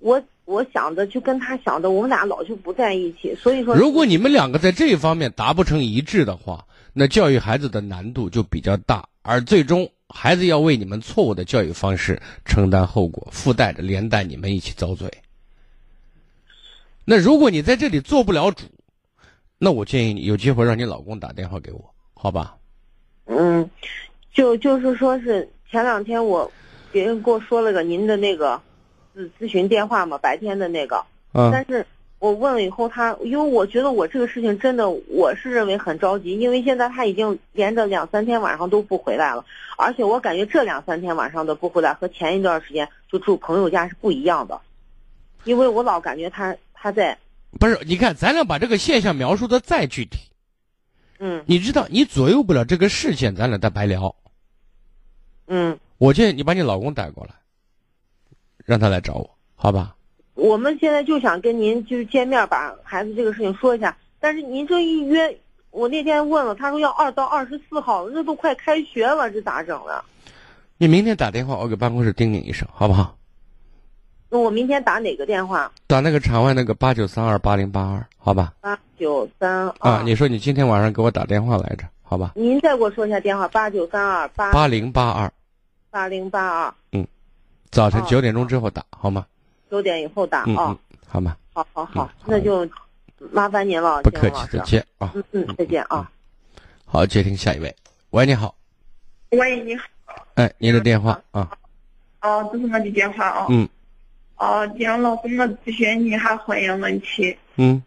我我想的就跟他想的，我们俩老就不在一起，所以说，如果你们两个在这一方面达不成一致的话，那教育孩子的难度就比较大，而最终孩子要为你们错误的教育方式承担后果，附带着连带你们一起遭罪。那如果你在这里做不了主，那我建议你有机会让你老公打电话给我，好吧？嗯，就就是说是前两天我别人给我说了个您的那个咨咨询电话嘛，白天的那个。嗯。但是我问了以后，他因为我觉得我这个事情真的我是认为很着急，因为现在他已经连着两三天晚上都不回来了，而且我感觉这两三天晚上的不回来和前一段时间就住朋友家是不一样的，因为我老感觉他他在不是，你看，咱俩把这个现象描述的再具体，嗯你知道，你左右不了这个事件，咱俩再白聊。嗯，我建议你把你老公带过来，让他来找我，好吧？我们现在就想跟您就是见面把孩子这个事情说一下，但是您这一约，我那天问了，他说要二到二十四号，那都快开学了，这咋整了？你明天打电话，我给办公室叮咛一声，好不好？那我明天打哪个电话？打那个场外那个八九三二八零八二，好吧？八九三二。啊，你说你今天晚上给我打电话来着，好吧？您再给我说一下电话，八九三二八八零八二，八零八二，哦早晨九点钟之后打，好吗？九点以后打嗯啊嗯。，好吗？好好好嗯，那就麻烦您了，不客气，再。见啊！嗯嗯，再见啊。好，接听下一位。喂，你好，喂，你好，哎，您的电话啊？哦，这是我的电话啊。嗯哦，杨老师，我咨询你一下婚姻问题。嗯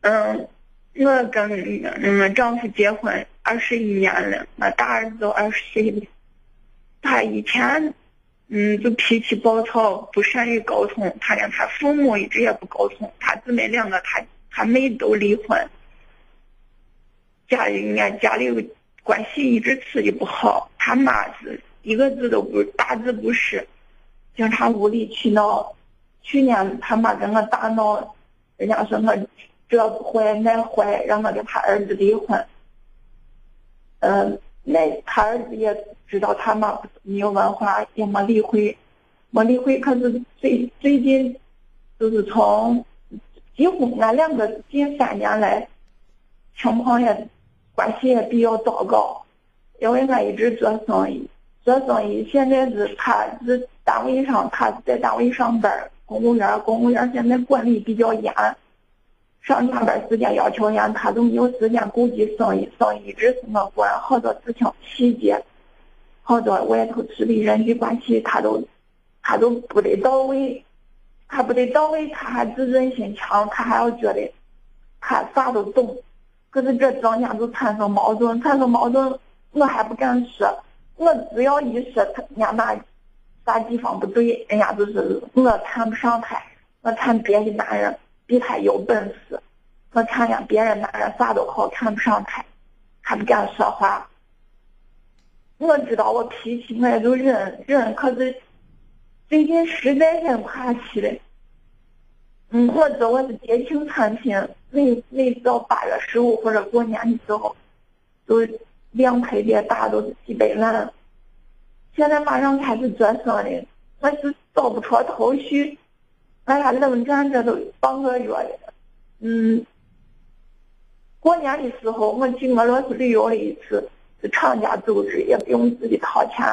嗯，我跟嗯丈夫结婚二十一年了，我大儿子都二十岁了。他以前嗯就脾气暴躁，不善于沟通，他连他父母一直也不沟通，他姊妹两个他他妹都离婚。家里俺家里关系一直处的不好，他妈是一个字都不大字不识，经常无理取闹。去年他妈跟我大闹，人家说我这不坏那坏，让我跟他儿子离婚。嗯，那他儿子也知道他妈没有文化，也没理会，没理会。可是最最近，就是从几乎俺两个近三年来，情况也关系也比较糟糕，因为俺一直做生意，做生意现在是他是单位上他在单位上班，公务员，公务员现在管理比较严，上下班时间要求严，他都没有时间顾及生意，生意一直是我管，好多事情细节，好多外头处理人际关系，他都他都不得到位，他不得到位，他还自尊心强，他还要觉得他啥都懂。可是这中间就产生矛盾，产生矛盾，我还不敢说，我只要一说他人家哪啥地方不对，人家就是我看不上他，我看别的男人比他有本事，我看见别人男人啥都好，看不上他，还不敢说话。我知道我脾气，我也就忍忍，可是最近实在忍不下去了。嗯，我做我是节庆产品，每每到八月十五或者过年的时候，都量特别大，都是几百万。现在马上开始做生了，我是找不出头绪，俺俩冷战这都半个月了。嗯，过年的时候我去俄罗斯旅游了一次，是厂家组织，也不用自己掏钱。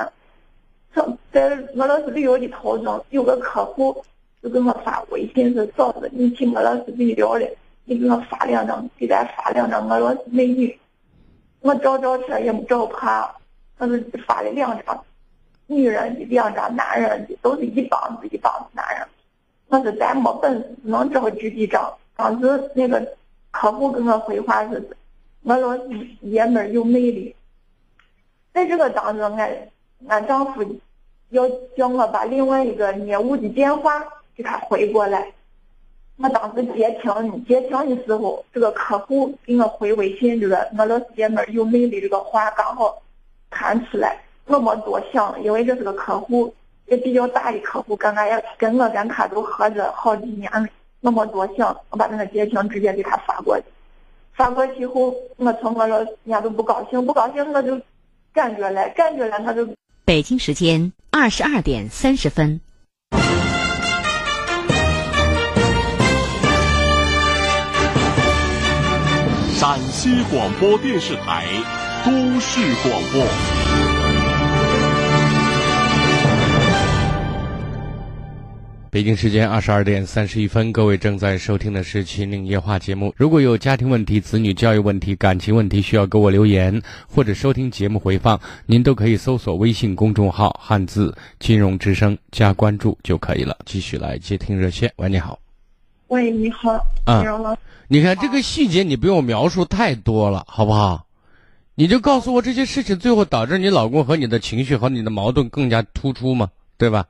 在俄罗斯旅游的途中，有个客户。就给我发微信说：“嫂子，你去俄罗斯旅游了，你给我发两张，给咱发两张俄罗斯美女。”我找照片也没找他，我是发了两张，女人的两张，男人的都是一帮子一帮子男人。我说咱没本事，能找几几张。当时那个客户跟我回话是：“俄罗斯爷们儿又美丽。”在这个当中，俺俺丈夫要叫我把另外一个业务的电话。给他回过来，我当时接听接听的时候，这个客户给我回微信这个俄罗斯爷们儿又美丽这个话刚好看出来，我没多想，因为这是个客户也比较大的客户，跟俺也跟我跟他都合着好几年了，我没多想，我把那个接听直接给他发过去，发过去后，我从俄罗斯人家都不高兴，不高兴我就感觉来，感觉来他就。北京时间二十二点三十分。陕西广播电视台都市广播。北京时间二十二点三十一分，各位正在收听的是《秦岭夜话》节目。如果有家庭问题、子女教育问题、感情问题需要给我留言，或者收听节目回放，您都可以搜索微信公众号“汉字金融之声”加关注就可以了。继续来接听热线，喂，你好。喂，你好，啊你好，你看这个细节，你不用描述太多了，好不好？你就告诉我这些事情最后导致你老公和你的情绪和你的矛盾更加突出嘛，对吧？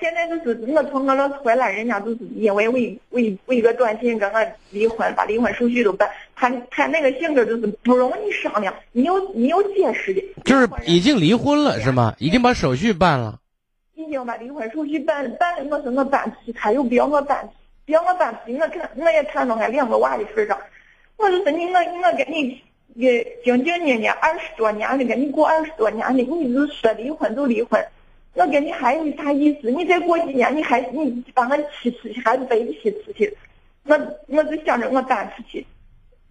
现在就是我从俄罗斯回来，人家都是因为为为为一个短信跟我离婚，把离婚手续都办。他他那个性格就是不容易商量，你有 你有解释的，就是已经离婚了是吗？已经把手续办了。已经把离婚手续办办了，我说我办不起，他又不要我办，不要我办不起，我看我也看到俺两个娃的份上，我就说你我我跟你也经经年年二十多年了，跟你过二十多年了，你就说离婚就离婚，我跟你还有啥意思？你再过几年，你还你把我气出去，还是背不起出去，我我就想着我搬出去，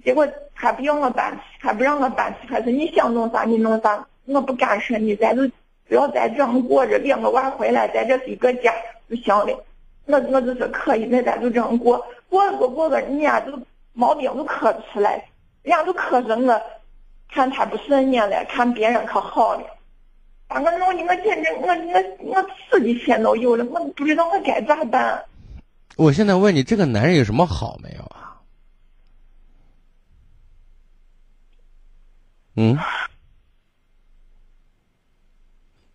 结果他不要我搬出去，他不让我搬出去，他说你想弄啥你弄啥，我不干涉你，咱就不要再这样过着，两个娃回来，在这是一个家就行了。我我就说可以，那咱就这样过，过过过个，人家就毛病都磕不出来，人家都磕着我，看他不顺眼了，看别人可好了，把我弄的我简直我我我自己钱都有了，我不知道我该咋办。我现在问你，这个男人有什么好没有啊？嗯，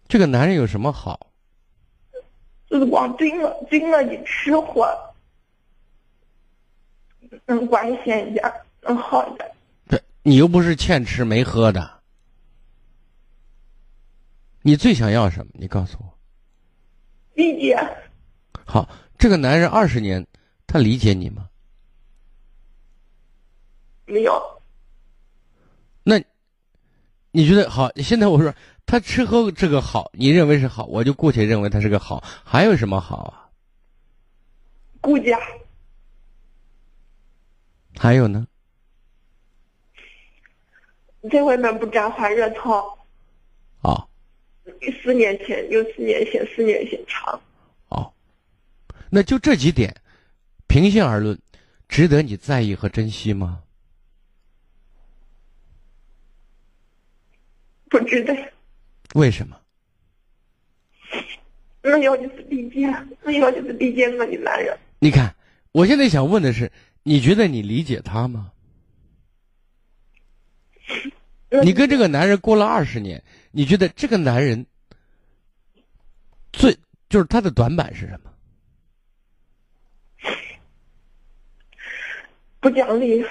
这个男人有什么好？就是光对我对我的吃货，能关心一点，能好一点。这你又不是欠吃没喝的，你最想要什么？你告诉我。理解，好，这个男人二十年，他理解你吗？没有，那你觉得好？现在我说他吃喝这个好，你认为是好，我就姑且认为他是个好。还有什么好啊？顾家，还有呢？在外面不沾花惹草。哦四年前有四年前，四年前长。哦，那就这几点，平心而论，值得你在意和珍惜吗？不值得，为什么？那要就是理解，那要就是理解我的男人。你看，我现在想问的是，你觉得你理解他吗？你跟这个男人过了二十年，你觉得这个男人最就是他的短板是什么？不讲理，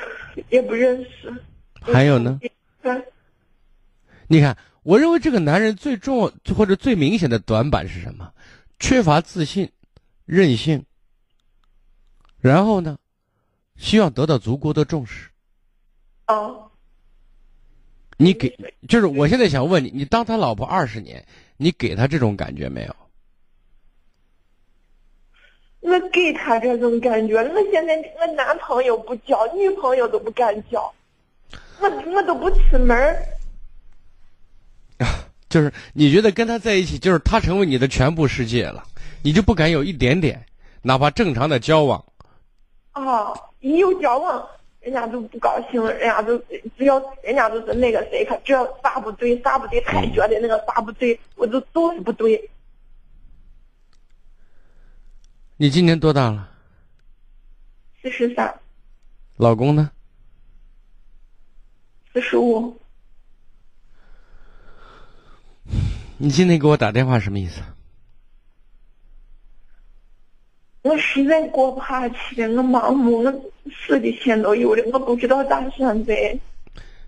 也不认识。还有呢？嗯，你看，我认为这个男人最重要或者最明显的短板是什么？缺乏自信、任性。然后呢，希望得到足够的重视。哦，你给，就是我现在想问你，你当他老婆二十年，你给他这种感觉没有？我给他这种感觉，我现在我男朋友不交，女朋友都不敢交，我我都不出门儿。就是你觉得跟他在一起，就是他成为你的全部世界了，你就不敢有一点点，哪怕正常的交往。啊，一有交往，人家就不高兴，人家就只要人家就是那个谁，他只要啥不对啥不对，他也觉得那个啥不对，我就都是不对。你今年多大了？四十三，老公呢？四十五，你今天给我打电话什么意思？我实在过不下去了，我盲目，我死的钱都有了，我不知道咋选择。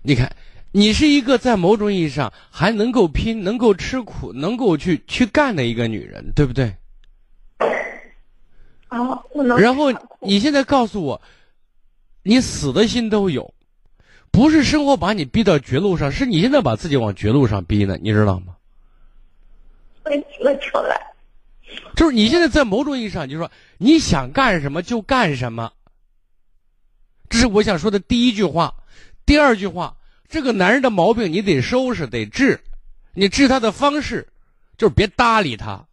你看，你是一个在某种意义上还能够拼、能够吃苦、能够去去干的一个女人，对不对？啊，我能。然后你现在告诉我，你死的心都有，不是生活把你逼到绝路上，是你现在把自己往绝路上逼呢，你知道吗？我我出来，就是你现在在某种意义上，就是说你想干什么就干什么。这是我想说的第一句话。第二句话，这个男人的毛病你得收拾，得治。你治他的方式，就是别搭理他。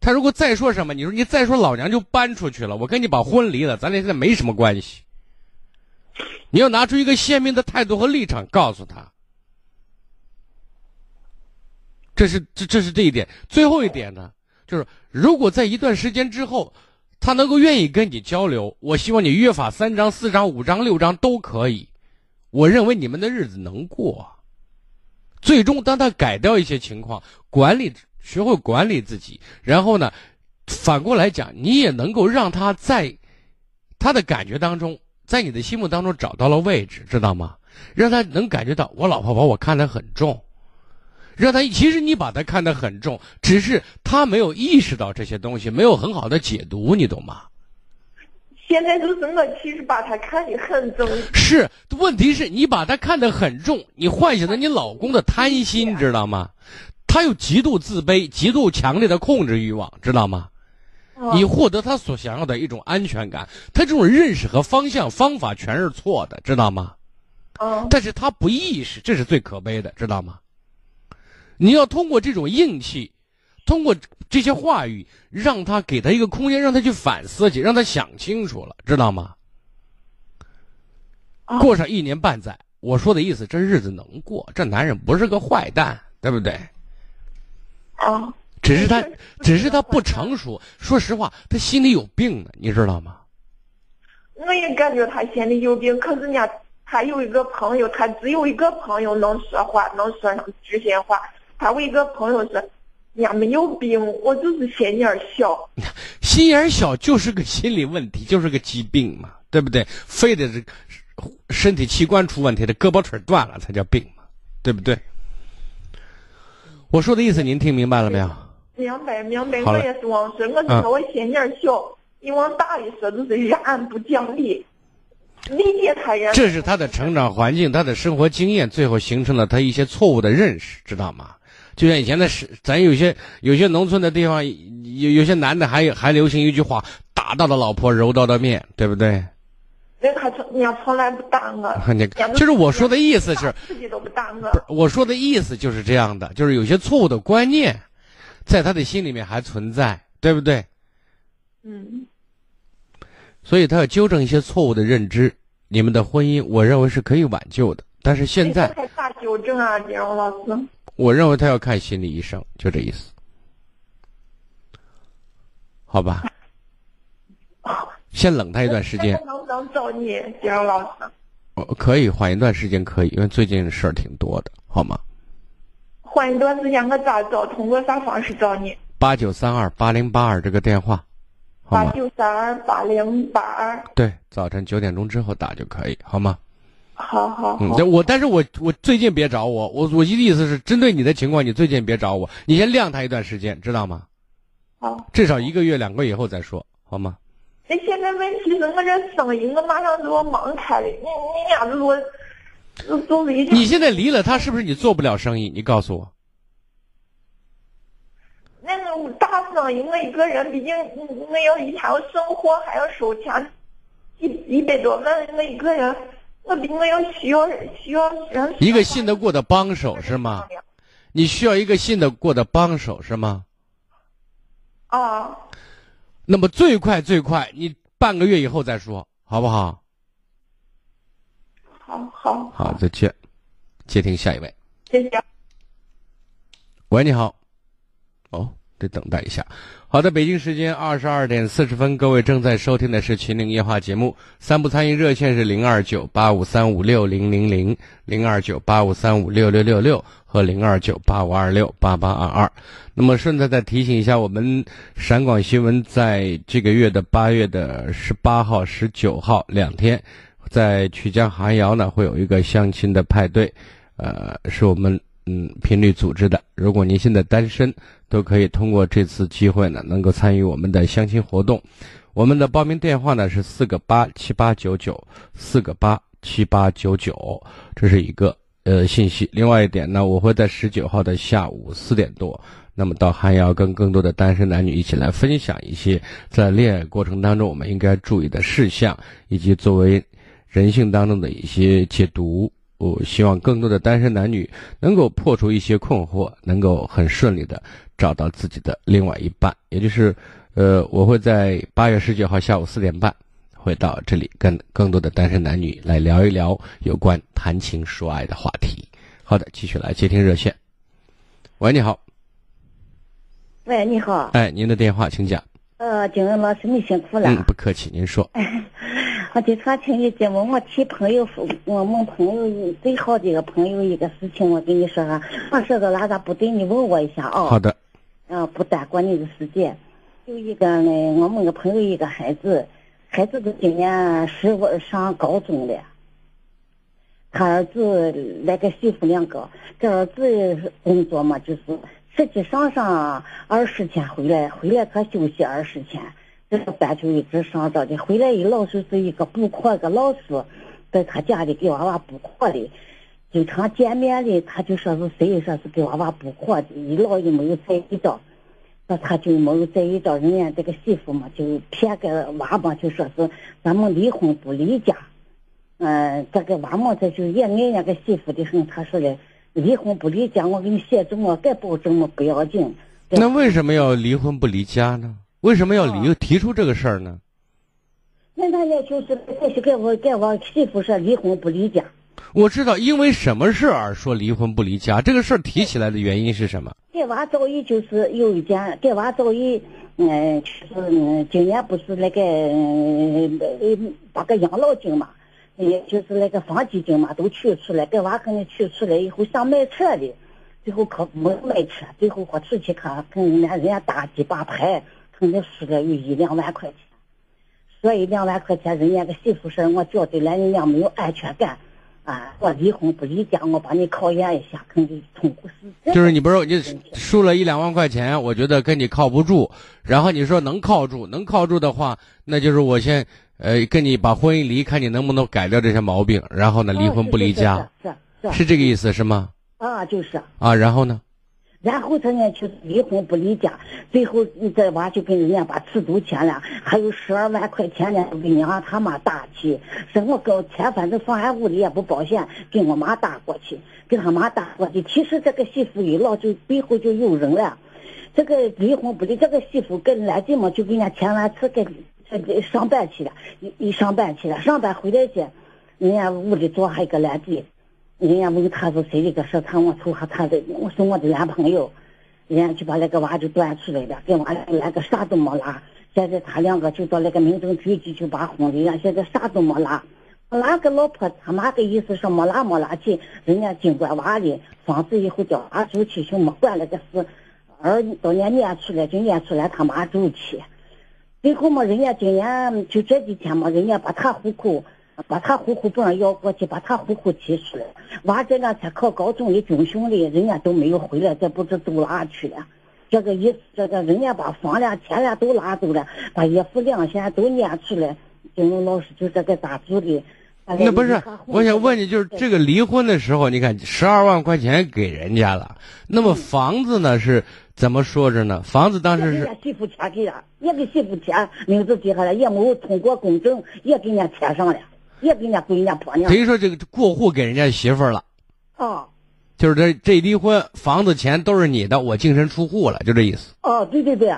他如果再说什么，你说你再说，老娘就搬出去了，我跟你把婚离了，咱俩现在没什么关系。你要拿出一个鲜明的态度和立场，告诉他。这是这这是这一点。最后一点呢，就是如果在一段时间之后，他能够愿意跟你交流，我希望你约法三章、四章、五章、六章都可以。我认为你们的日子能过。最终，当他改掉一些情况，管理学会管理自己，然后呢，反过来讲，你也能够让他在他的感觉当中，在你的心目当中找到了位置，知道吗？让他能感觉到我老婆把我看得很重。让他其实你把他看得很重，只是他没有意识到这些东西，没有很好的解读，你懂吗？现在就是我其实把他看得很重。是，问题是你把他看得很重，你唤醒了你老公的贪心，知道吗？他有极度自卑、极度强烈的控制欲望，知道吗？你获得他所想要的一种安全感，他这种认识和方向方法全是错的，知道吗？嗯。但是他不意识，这是最可悲的，知道吗？你要通过这种硬气，通过这些话语，让他给他一个空间，让他去反思去，让他想清楚了，知道吗？过上一年半载，我说的意思，这日子能过，这男人不是个坏蛋，对不对？啊，只是他，只是他不成熟。说实话，他心里有病呢，你知道吗？我也感觉他心里有病，可是人家他有一个朋友，他只有一个朋友能说话，能说上知心话。他我一个朋友说，人家没有病，我就是心眼小。心眼小就是个心理问题，就是个疾病嘛，对不对？非得是身体器官出问题的，胳膊腿断了才叫病嘛，对不对？我说的意思您听明白了没有？明白明白，我也是往说，我是说我心眼小。你往大里说就是人不讲理，理解他人。这是他的成长环境，他的生活经验，最后形成了他一些错误的认识，知道吗？就像以前的是，咱有些有些农村的地方，有有些男的还还流行一句话：“打到了老婆，揉到了面”，对不对？那他从人家从来不打 我。就是我说的意思是，自己都不打我。我说的意思就是这样的，就是有些错误的观念，在他的心里面还存在，对不对？嗯。所以他要纠正一些错误的认知，你们的婚姻，我认为是可以挽救的。但是现在咋纠正啊，金荣老师？我认为他要看心理医生，就这意思，好吧？先冷他一段时间。能不能找你，金荣老师？我可以缓一段时间，可以，因为最近事儿挺多的，好吗？缓一段时间，我咋找？通过啥方式找你？八九三二八零八二这个电话，八九三二八零八二。对，早晨九点钟之后打就可以，好吗？好好，嗯，我但是我我最近别找我，我我意思是针对你的情况，你最近别找我，你先晾他一段时间，知道吗？好，至少一个月、两个月以后再说，好吗？那现在问题是我这生意，我马上就要忙开了，你你俩子我，做了一。你现在离了他，是不是你做不了生意？你告诉我。那个大生意，我一个人，毕竟我要一天要生活，还要收钱，一一百多万，我一个人。我比我要需要需要人一个信得过的帮手是吗？你需要一个信得过的帮手是吗？啊。那么最快最快，你半个月以后再说，好不好？好好好，再见。接听下一位。谢谢。喂，你好。哦。得等待一下。好的，北京时间二十二点四十分，各位正在收听的是《秦岭夜话》节目。三不参与热线是零二九八五三五六零零零、零二九八五三五六六六六和零二九八五二六八八二二。那么顺带再提醒一下，我们陕广新闻在这个月的八月的十八号、十九号两天，在曲江寒窑呢会有一个相亲的派对，呃，是我们嗯频率组织的。如果您现在单身，都可以通过这次机会呢，能够参与我们的相亲活动。我们的报名电话呢是四个八七八九九四个八七八九九，这是一个呃信息。另外一点呢，我会在十九号的下午四点多，那么到汉瑶跟更多的单身男女一起来分享一些在恋爱过程当中我们应该注意的事项，以及作为人性当中的一些解读。我希望更多的单身男女能够破除一些困惑，能够很顺利的。找到自己的另外一半，也就是，呃，我会在八月十九号下午四点半，会到这里跟更多的单身男女来聊一聊有关谈情说爱的话题。好的，继续来接听热线。喂，你好。喂，你好。哎，您的电话，请讲。呃，景恩老师你辛苦了。嗯，不客气，您说。我经常听你节目，我替朋友说，我们朋友最好的一个朋友一个事情，我跟你说哈，我说的哪啥不对，你问我一下啊。好的。嗯，不耽搁你的时间。有一个呢，我们个朋友一个孩子，孩子都今年十五上高中了。他儿子来个媳妇两个，这儿子工作嘛，就是实际上上二十天回来，回来他休息二十天，这个班就一直上着的。回来一老师是一个补课个老师，在他家里给娃娃补课的，经常见面的，他就说是谁说是给娃娃补课的，一老也没有在意到，那他就没有在意到人家这个媳妇嘛，就骗个娃嘛，就说是咱们离婚不离家。嗯，这个娃嘛，这就也爱那个媳妇的很。他说的，离婚不离家，我给你写证，我该保证嘛不要紧。那为什么要离婚不离家呢？为什么要离提出这个事儿呢？那他也就是再去给我跟我媳妇说离婚不离家。我知道，因为什么事儿说离婚不离家？这个事儿提起来的原因是什么？给娃早已就是有一件，给娃早已嗯，就是今年不是那个把个养老金嘛。也就是那个房基金嘛，都取出来，给娃给你取出来以后想买车的，最后可没买车，最后我出去看，跟人家人家打几把牌，肯定输了有一两万块钱，所以两万块钱，人家个媳妇说，我觉得来人家没有安全感，啊，我离婚不离家，我把你考验一下，肯定痛苦死。就是你不是你输了一两万块钱，我觉得跟你靠不住，然后你说能靠住，能靠住的话，那就是我先。呃，跟你把婚姻离，看你能不能改掉这些毛病，然后呢，离婚不离家，是是是这个意思是吗？啊，就是啊，然后呢？然后他呢，就离婚不离家，最后这娃就跟人家把尺度签了，还有十二万块钱呢，给娘他妈打去，说我跟钱，反正放俺屋里也不保险，给我妈打过去，给他妈打过去。其实这个媳妇一老就背后就有人了，这个离婚不离，这个媳妇跟来劲嘛，就给人家签完字给。上班去了，一上班去了，上班回来去，人家屋里坐还一个男的，人家问他是谁的个说他我瞅下他的，我是我的男朋友，人家就把那个娃就端出来了，给娃连个啥都没拿，现在他两个就到那个民政局去就把婚礼了，现在啥都没拿，那个老婆他妈的意思说没拿没拿去，人家尽管娃的房子以后叫娃住去就没管那个事，儿到年撵出来就撵出来他妈住去。最后嘛，人家今年就这几天嘛，人家把他户口，把他户口本要过去，把他户口提出来。娃这两天考高中的军训的，人家都没有回来，这不知走哪去了。这个意思，这个人家把房了、钱了都拿走了，把衣服、两钱都撵出来。金融老师就这个咋做的？那不是，我想问你，就是这个离婚的时候，你看十二万块钱给人家了，那么房子呢是？怎么说着呢？房子当时是媳妇钱给了，也给媳妇钱名字记下来，也没有通过公证，也给人家签上了，也给人家归人家婆娘。等于说这个过户给人家媳妇儿了。哦。就是这这离婚，房子钱都是你的，我净身出户了，就这意思。哦，对对对。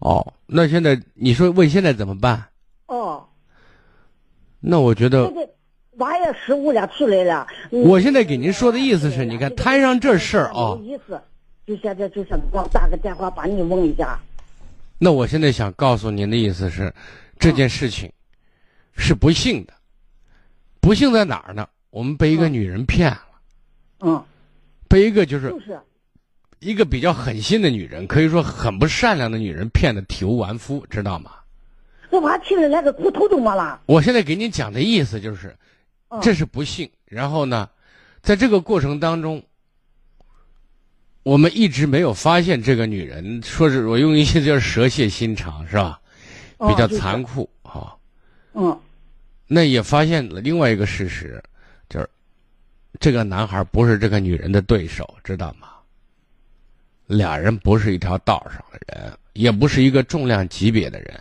哦，那现在你说问现在怎么办？哦。那我觉得。八月十五了，出来了。我现在给您说的意思是，你看摊上这事儿啊。意思。就现在就想光打个电话把你问一下。那我现在想告诉您的意思是，这件事情是不幸的。不幸在哪儿呢？我们被一个女人骗了。嗯。被一个就是。就是。一个比较狠心的女人，可以说很不善良的女人，骗的体无完肤，知道吗？我娃气的连个骨头都没了。我现在给你讲的意思就是，这是不幸。然后呢，在这个过程当中。我们一直没有发现这个女人，说是我用一些叫蛇蝎心肠，是吧？比较残酷啊。嗯。那也发现了另外一个事实，就是这个男孩不是这个女人的对手，知道吗？俩人不是一条道上的人，也不是一个重量级别的人。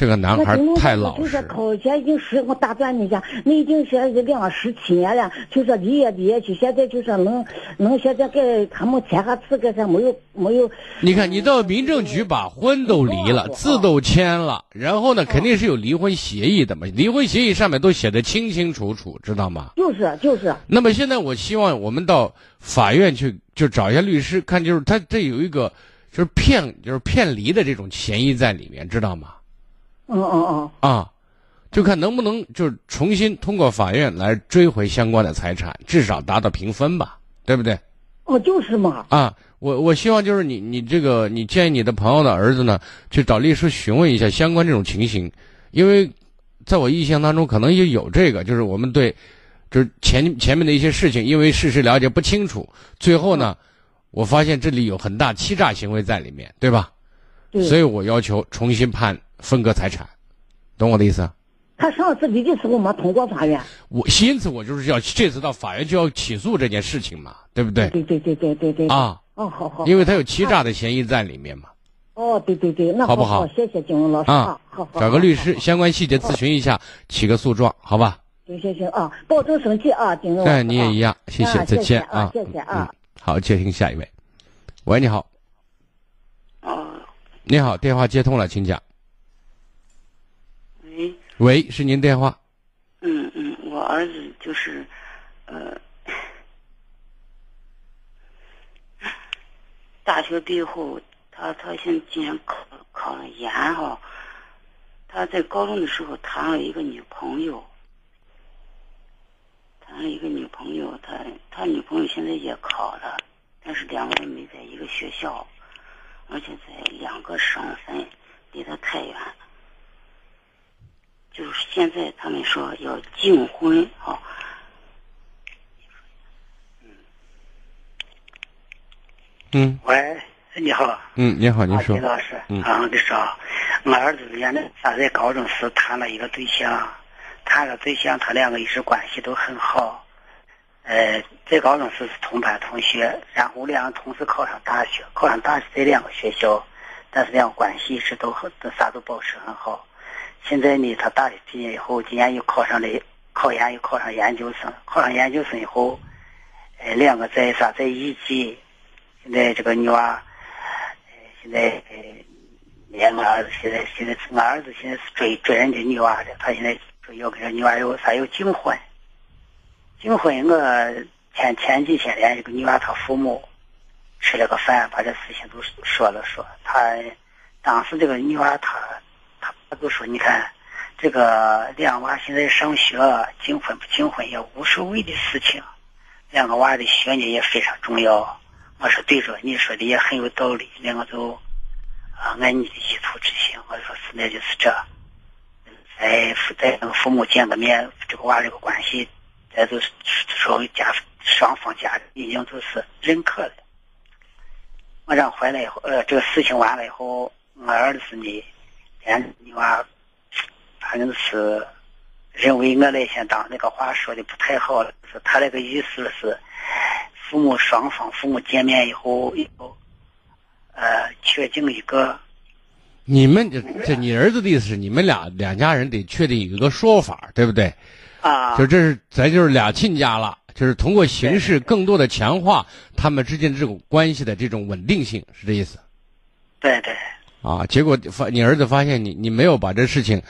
这个男孩太老实。就是考前已经十我打断你一下，你已经现在两十七年了，就说离也离也去，现在就说能能现在给他们签下字，给他没有没有。你看，你到民政局把婚都离了，字都签了，然后呢，肯定是有离婚协议的嘛，离婚协议上面都写的清清楚楚，知道吗？就是就是。那么现在我希望我们到法院去，就找一下律师看，就是他这有一个。就是骗，就是骗离的这种嫌疑在里面，知道吗？嗯嗯嗯，啊，就看能不能就是重新通过法院来追回相关的财产，至少达到平分吧，对不对？哦，就是嘛。啊，我我希望就是你你这个你建议你的朋友的儿子呢，去找律师询问一下相关这种情形，因为在我印象当中可能也有这个，就是我们对就是前前面的一些事情，因为事实了解不清楚，最后呢，我发现这里有很大欺诈行为在里面，对吧？对。所以我要求重新判分割财产，懂我的意思？他上次离的时候没通过法院。我因此我就是要这次到法院就要起诉这件事情嘛，对不对？对对对对对对。啊。哦，好好。因为他有欺诈的嫌疑在里面嘛。哦，对对对，那好不好？谢谢金融老师啊，好好。找个律师，相关细节咨询一下，起个诉状，好吧？行行行啊，保重身体啊，金融。哎，你也一样，谢谢，再见啊，谢谢啊。好，接听下一位。喂，你好。啊。你好，电话接通了，请讲。喂。是您电话。嗯嗯，我儿子就是，呃，大学毕业后，他他现在今年考考了研哈，他在高中的时候谈了一个女朋友，谈了一个女朋友，他他女朋友现在也考了，但是两个人没在一个学校，而且在两个省份，离得太远了。就是现在，他们说要禁婚啊。嗯。喂，你好。嗯，你好，您说。金老师。嗯。啊，你说，我儿子原来他在高中时谈了一个对象，谈了对象，他两个一直关系都很好。呃，在高中时是同班同学，然后两个同时考上大学，考上大学在两个学校，但是两个关系一直都很，都啥都保持很好。现在呢，他大学毕业以后，今年又考上了考研，又考上研究生。考上研究生以后，呃，两个在啥在一级。现在这个女娃，现在两个儿子现在现在俺儿子现在是追追人家女娃的，他现在要跟这女娃有啥有订婚。订婚，我前前几天连这个女娃她父母吃了个饭，把这事情都说了说。他当时这个女娃她。他就说：“你看，这个两娃现在上学，结婚不结婚也无所谓的事情。两个娃的学业也非常重要。”我说：“对着，你说的也很有道理。”两个就啊，按你的意图执行。我说：“是，那就是这。再再跟父母见个面，这个娃这个关系，再就是说家双方家已经都是认可了。我让回来以后，呃，这个事情完了以后，我儿子呢？”俺女娃，反正是认为我那天当那个话说的不太好了，是他那个意思是，父母双方父母见面以后，以后，呃，确定一个。你们这这，你儿子的意思是，你们俩两家人得确定一个说法，对不对？啊。就这是咱就是俩亲家了，就是通过形式更多的强化他们之间这种关系的这种稳定性，是这意思？对对。啊！结果发你儿子发现你你没有把这事情，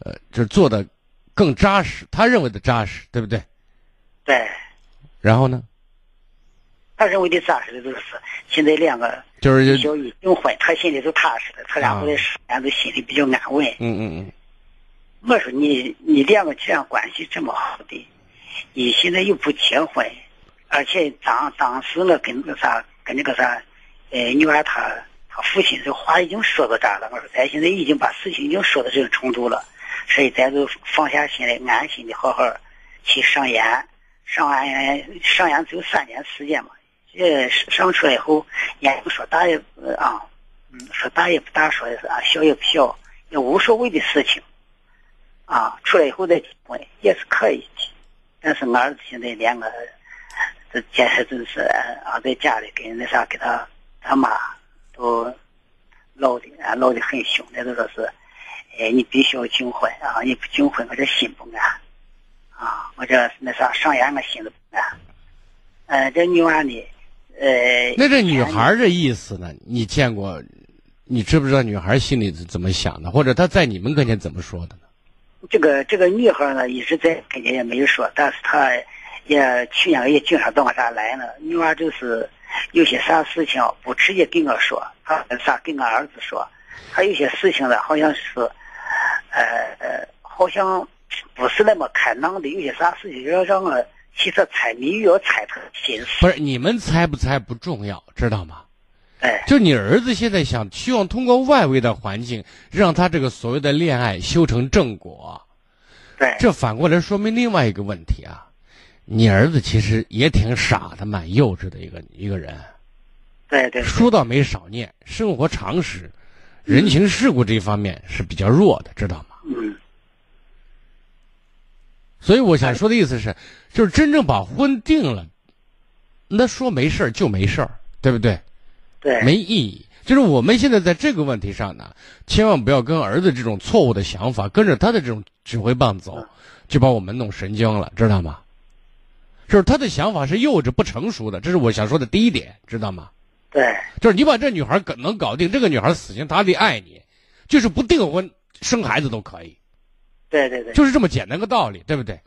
呃，就是做的更扎实，他认为的扎实，对不对？对。然后呢？他认为的扎实的就是现在两个就是小一订婚，他心里就踏实了，他俩后来时间都心里比较安稳。嗯嗯嗯。我说你你两个既然关系这么好的，你现在又不结婚，而且当当时我跟那个啥跟那个啥，呃，女儿她。父亲这话已经说到这儿了，我说咱现在已经把事情已经说到这个程度了，所以咱就放下心来，安心的好好去上研，上完上研只有三年时间嘛，呃，上出来以后，研究说大也啊，嗯，说大也不大，说的是啊，小也不小，也无所谓的事情，啊，出来以后再结婚也是可以的，但是我儿子现在连个这建设真是啊，在家里跟那啥给他他妈。都闹的啊，闹得很凶。那都说是，哎，你必须要结婚啊！你不结婚，我这心不安啊！我这那啥上眼，我心都不安。呃，这女娃呢，呃，那这女孩这意思呢？你见过？你知不知道女孩心里怎么想的？或者她在你们跟前怎么说的呢？这个这个女孩呢，一直在跟前也没有说，但是她也去年也经常到我这来呢。女娃就是。有些啥事情不直接跟我说，他啥跟俺儿子说，还有些事情呢，好像是，呃呃，好像不是那么开朗的，有些啥事情要让我其实猜谜语要猜他心思。不是你们猜不猜不重要，知道吗？哎，就你儿子现在想希望通过外围的环境，让他这个所谓的恋爱修成正果。对，这反过来说明另外一个问题啊，你儿子其实也挺傻的，蛮幼稚的一个一个人。对对，书倒没少念，生活常识、人情世故这一方面是比较弱的，知道吗？嗯。所以我想说的意思是，就是真正把婚定了，那说没事儿就没事儿，对不对？对。没意义。就是我们现在在这个问题上呢，千万不要跟儿子这种错误的想法，跟着他的这种指挥棒走，就把我们弄神经了，知道吗？就是他的想法是幼稚不成熟的，这是我想说的第一点，知道吗？对，就是你把这女孩能搞定，这个女孩死心塌地爱你，就是不订婚生孩子都可以。对对对，就是这么简单个道理，对不对？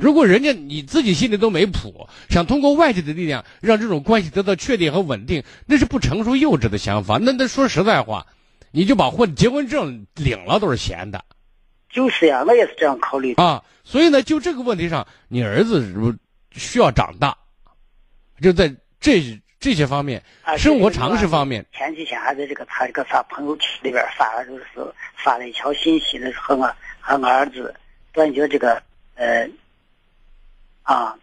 如果人家你自己心里都没谱，想通过外界的力量让这种关系得到确定和稳定，那是不成熟幼稚的想法。那那说实在话，你就把婚结婚证领了都是闲的。就是呀，我也是这样考虑的啊。所以呢，就这个问题上，你儿子需要长大，就在这这些方面，生活常识方面。前几天还在这个他这个发朋友圈里边发了，就是发了一条信息的和我和我儿子断绝这个呃。啊，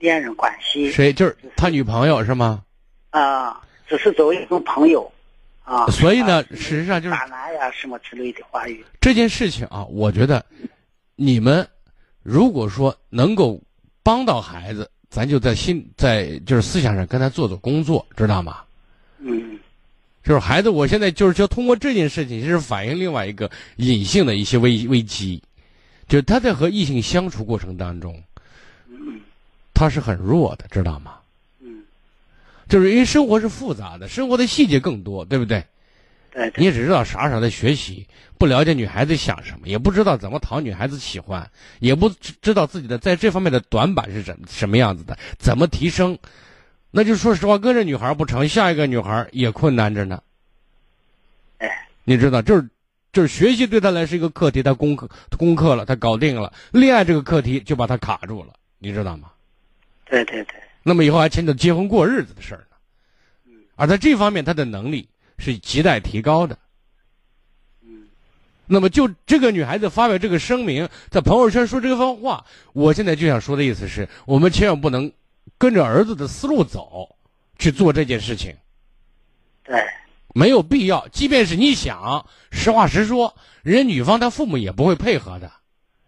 恋人关系谁就是他女朋友是吗？啊，只是作为一种朋友，啊。所以呢，事实上就是渣男呀什么之类的话语。这件事情啊，我觉得你们如果说能够帮到孩子，咱就在心在就是思想上跟他做做工作，知道吗？嗯。就是孩子，我现在就是就通过这件事情，其实反映另外一个隐性的一些危危机，就是他在和异性相处过程当中。他是很弱的，知道吗？嗯，就是因为生活是复杂的，生活的细节更多，对不对？对。你只知道傻傻的学习，不了解女孩子想什么，也不知道怎么讨女孩子喜欢，也不知道自己的在这方面的短板是什什么样子的，怎么提升？那就说实话，跟着女孩不成，下一个女孩也困难着呢。哎，你知道，就是就是学习对他来是一个课题，他攻克攻克了，他搞定了；恋爱这个课题就把他卡住了，你知道吗？对对对，那么以后还牵扯结婚过日子的事儿呢，嗯，而在这方面他的能力是亟待提高的，嗯，那么就这个女孩子发表这个声明，在朋友圈说这番话，我现在就想说的意思是我们千万不能跟着儿子的思路走去做这件事情，对，没有必要，即便是你想实话实说，人家女方她父母也不会配合的。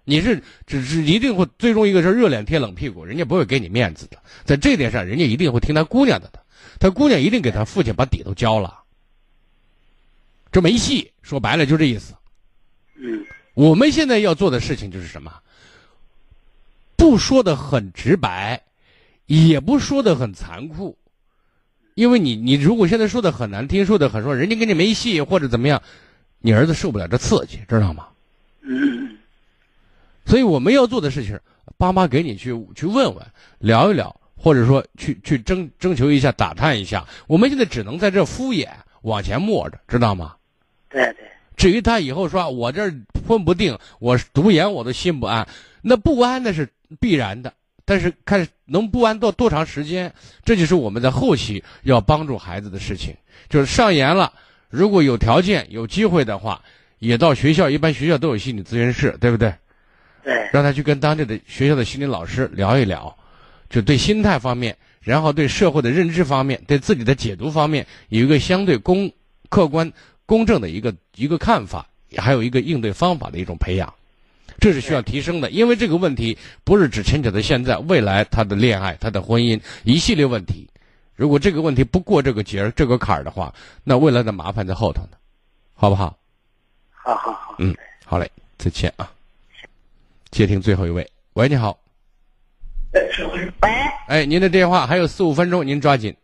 你是只是一定会最终一个是热脸贴冷屁股，人家不会给你面子的。在这点上，人家一定会听他姑娘的的，他姑娘一定给他父亲把底都交了。这没戏，说白了就这意思。嗯，我们现在要做的事情就是什么？不说的很直白，也不说的很残酷，因为你你如果现在说的很难听，说的很说人家跟你没戏或者怎么样，你儿子受不了这刺激，知道吗？嗯。所以我们要做的事情，爸妈给你去去问问，聊一聊，或者说去去征征求一下，打探一下。我们现在只能在这敷衍往前磨着，知道吗？对对。至于他以后说我这混不定，我读研我都心不安，那不安那是必然的。但是看能不安到多长时间，这就是我们在后期要帮助孩子的事情。就是上研了，如果有条件有机会的话，也到学校，一般学校都有心理咨询室，对不对？对，让他去跟当地的学校的心理老师聊一聊，就对心态方面，然后对社会的认知方面，对自己的解读方面，有一个相对公、客观、公正的一个一个看法，还有一个应对方法的一种培养，这是需要提升的。因为这个问题不是只牵扯到现在，未来他的恋爱、他的婚姻一系列问题，如果这个问题不过这个节儿、这个坎儿的话，那未来的麻烦在后头呢，好不好？好好好，嗯，好嘞，再见啊。接听最后一位，喂，你好。喂。哎，您的电话还有四五分钟，您抓紧。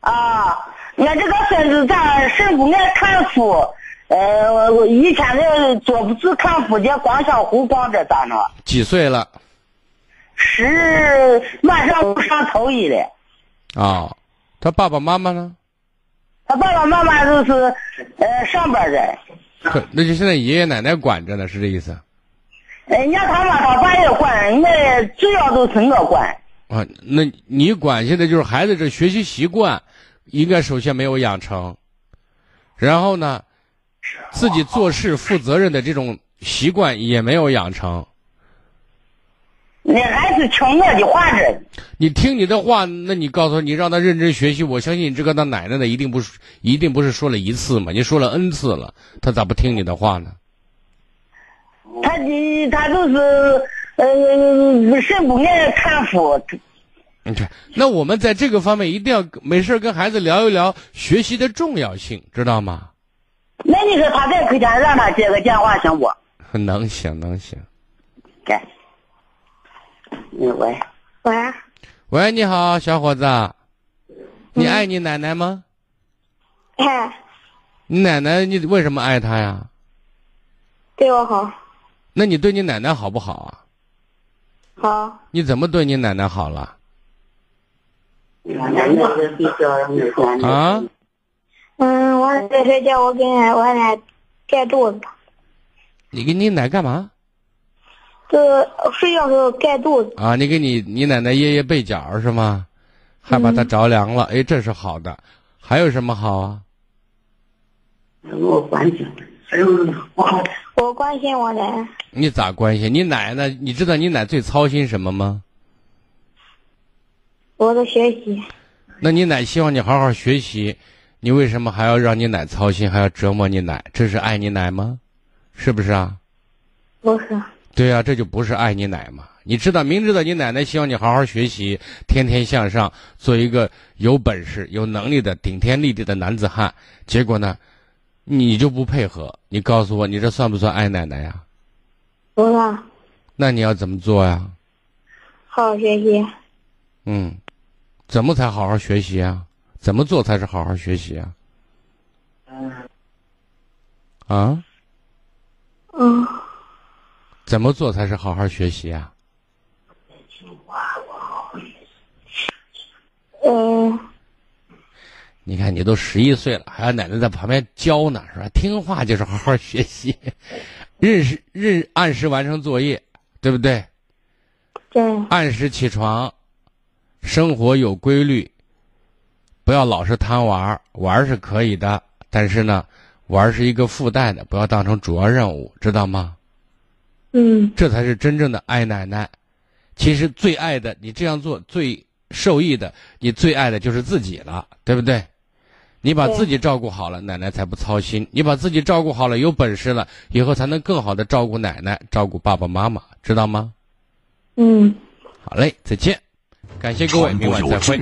啊，我这个孙子他是不爱看书，呃，我以前的坐不住看书的，光想胡逛着咋弄？几岁了？十，马上上头一了。啊，他爸爸妈妈呢？他爸爸妈妈都是呃上班人，可那就现在爷爷奶奶管着呢，是这意思？呃人家他妈他爸也管，那主要都是我管。啊，那你管现在就是孩子这学习习惯，应该首先没有养成，然后呢，自己做事负责任的这种习惯也没有养成。你还是听我的话着。你听你的话，那你告诉他，你让他认真学习，我相信你这个他奶奶的一定不是一定不是说了一次嘛，你说了 n 次了，他咋不听你的话呢？他的他都是呃甚不爱看书，你看，那我们在这个方面一定要没事儿跟孩子聊一聊学习的重要性，知道吗？那你说他在课间让他接个电话行不？能行能行。该。嗯喂，喂，喂，你好，小伙子，你爱你奶奶吗？哎，你奶奶，你为什么爱她呀？对我好，那你对你奶奶好不好啊？好，你怎么对你奶奶好了？啊？嗯，我在睡觉，我给俺我奶盖肚子，你给你奶干嘛？就睡觉时候盖肚子。啊，你给你你奶奶掖掖被角是吗？害怕她着凉了，哎，这是好的。还有什么好啊？我关心，还有我我关心我奶，你咋关心？你奶奶，你知道你奶最操心什么吗？我的学习。那你奶希望你好好学习，你为什么还要让你奶操心，还要折磨你奶？这是爱你奶吗？是不是啊？不是，对呀、这就不是爱你奶嘛！你知道，明知道你奶奶希望你好好学习，天天向上，做一个有本事、有能力的顶天立地的男子汉，结果呢，你就不配合。你告诉我，你这算不算爱奶奶呀？不算，那你要怎么做呀？好好学习。嗯，怎么才好好学习啊？怎么做才是好好学习啊？啊？嗯，怎么做才是好好学习啊？嗯，你看，你都十一岁了，还有奶奶在旁边教呢，是吧？听话就是好好学习，认识认按时完成作业，对不对？对，按时起床，生活有规律，不要老是贪玩儿，玩儿是可以的，但是呢，玩儿是一个附带的，不要当成主要任务，知道吗？嗯，这才是真正的爱奶奶。其实最爱的，你这样做最受益的，你最爱的就是自己了，对不对？你把自己照顾好了，奶奶才不操心。你把自己照顾好了，有本事了，以后才能更好的照顾奶奶，照顾爸爸妈妈，知道吗？嗯。好嘞，再见，感谢各位，明晚再会。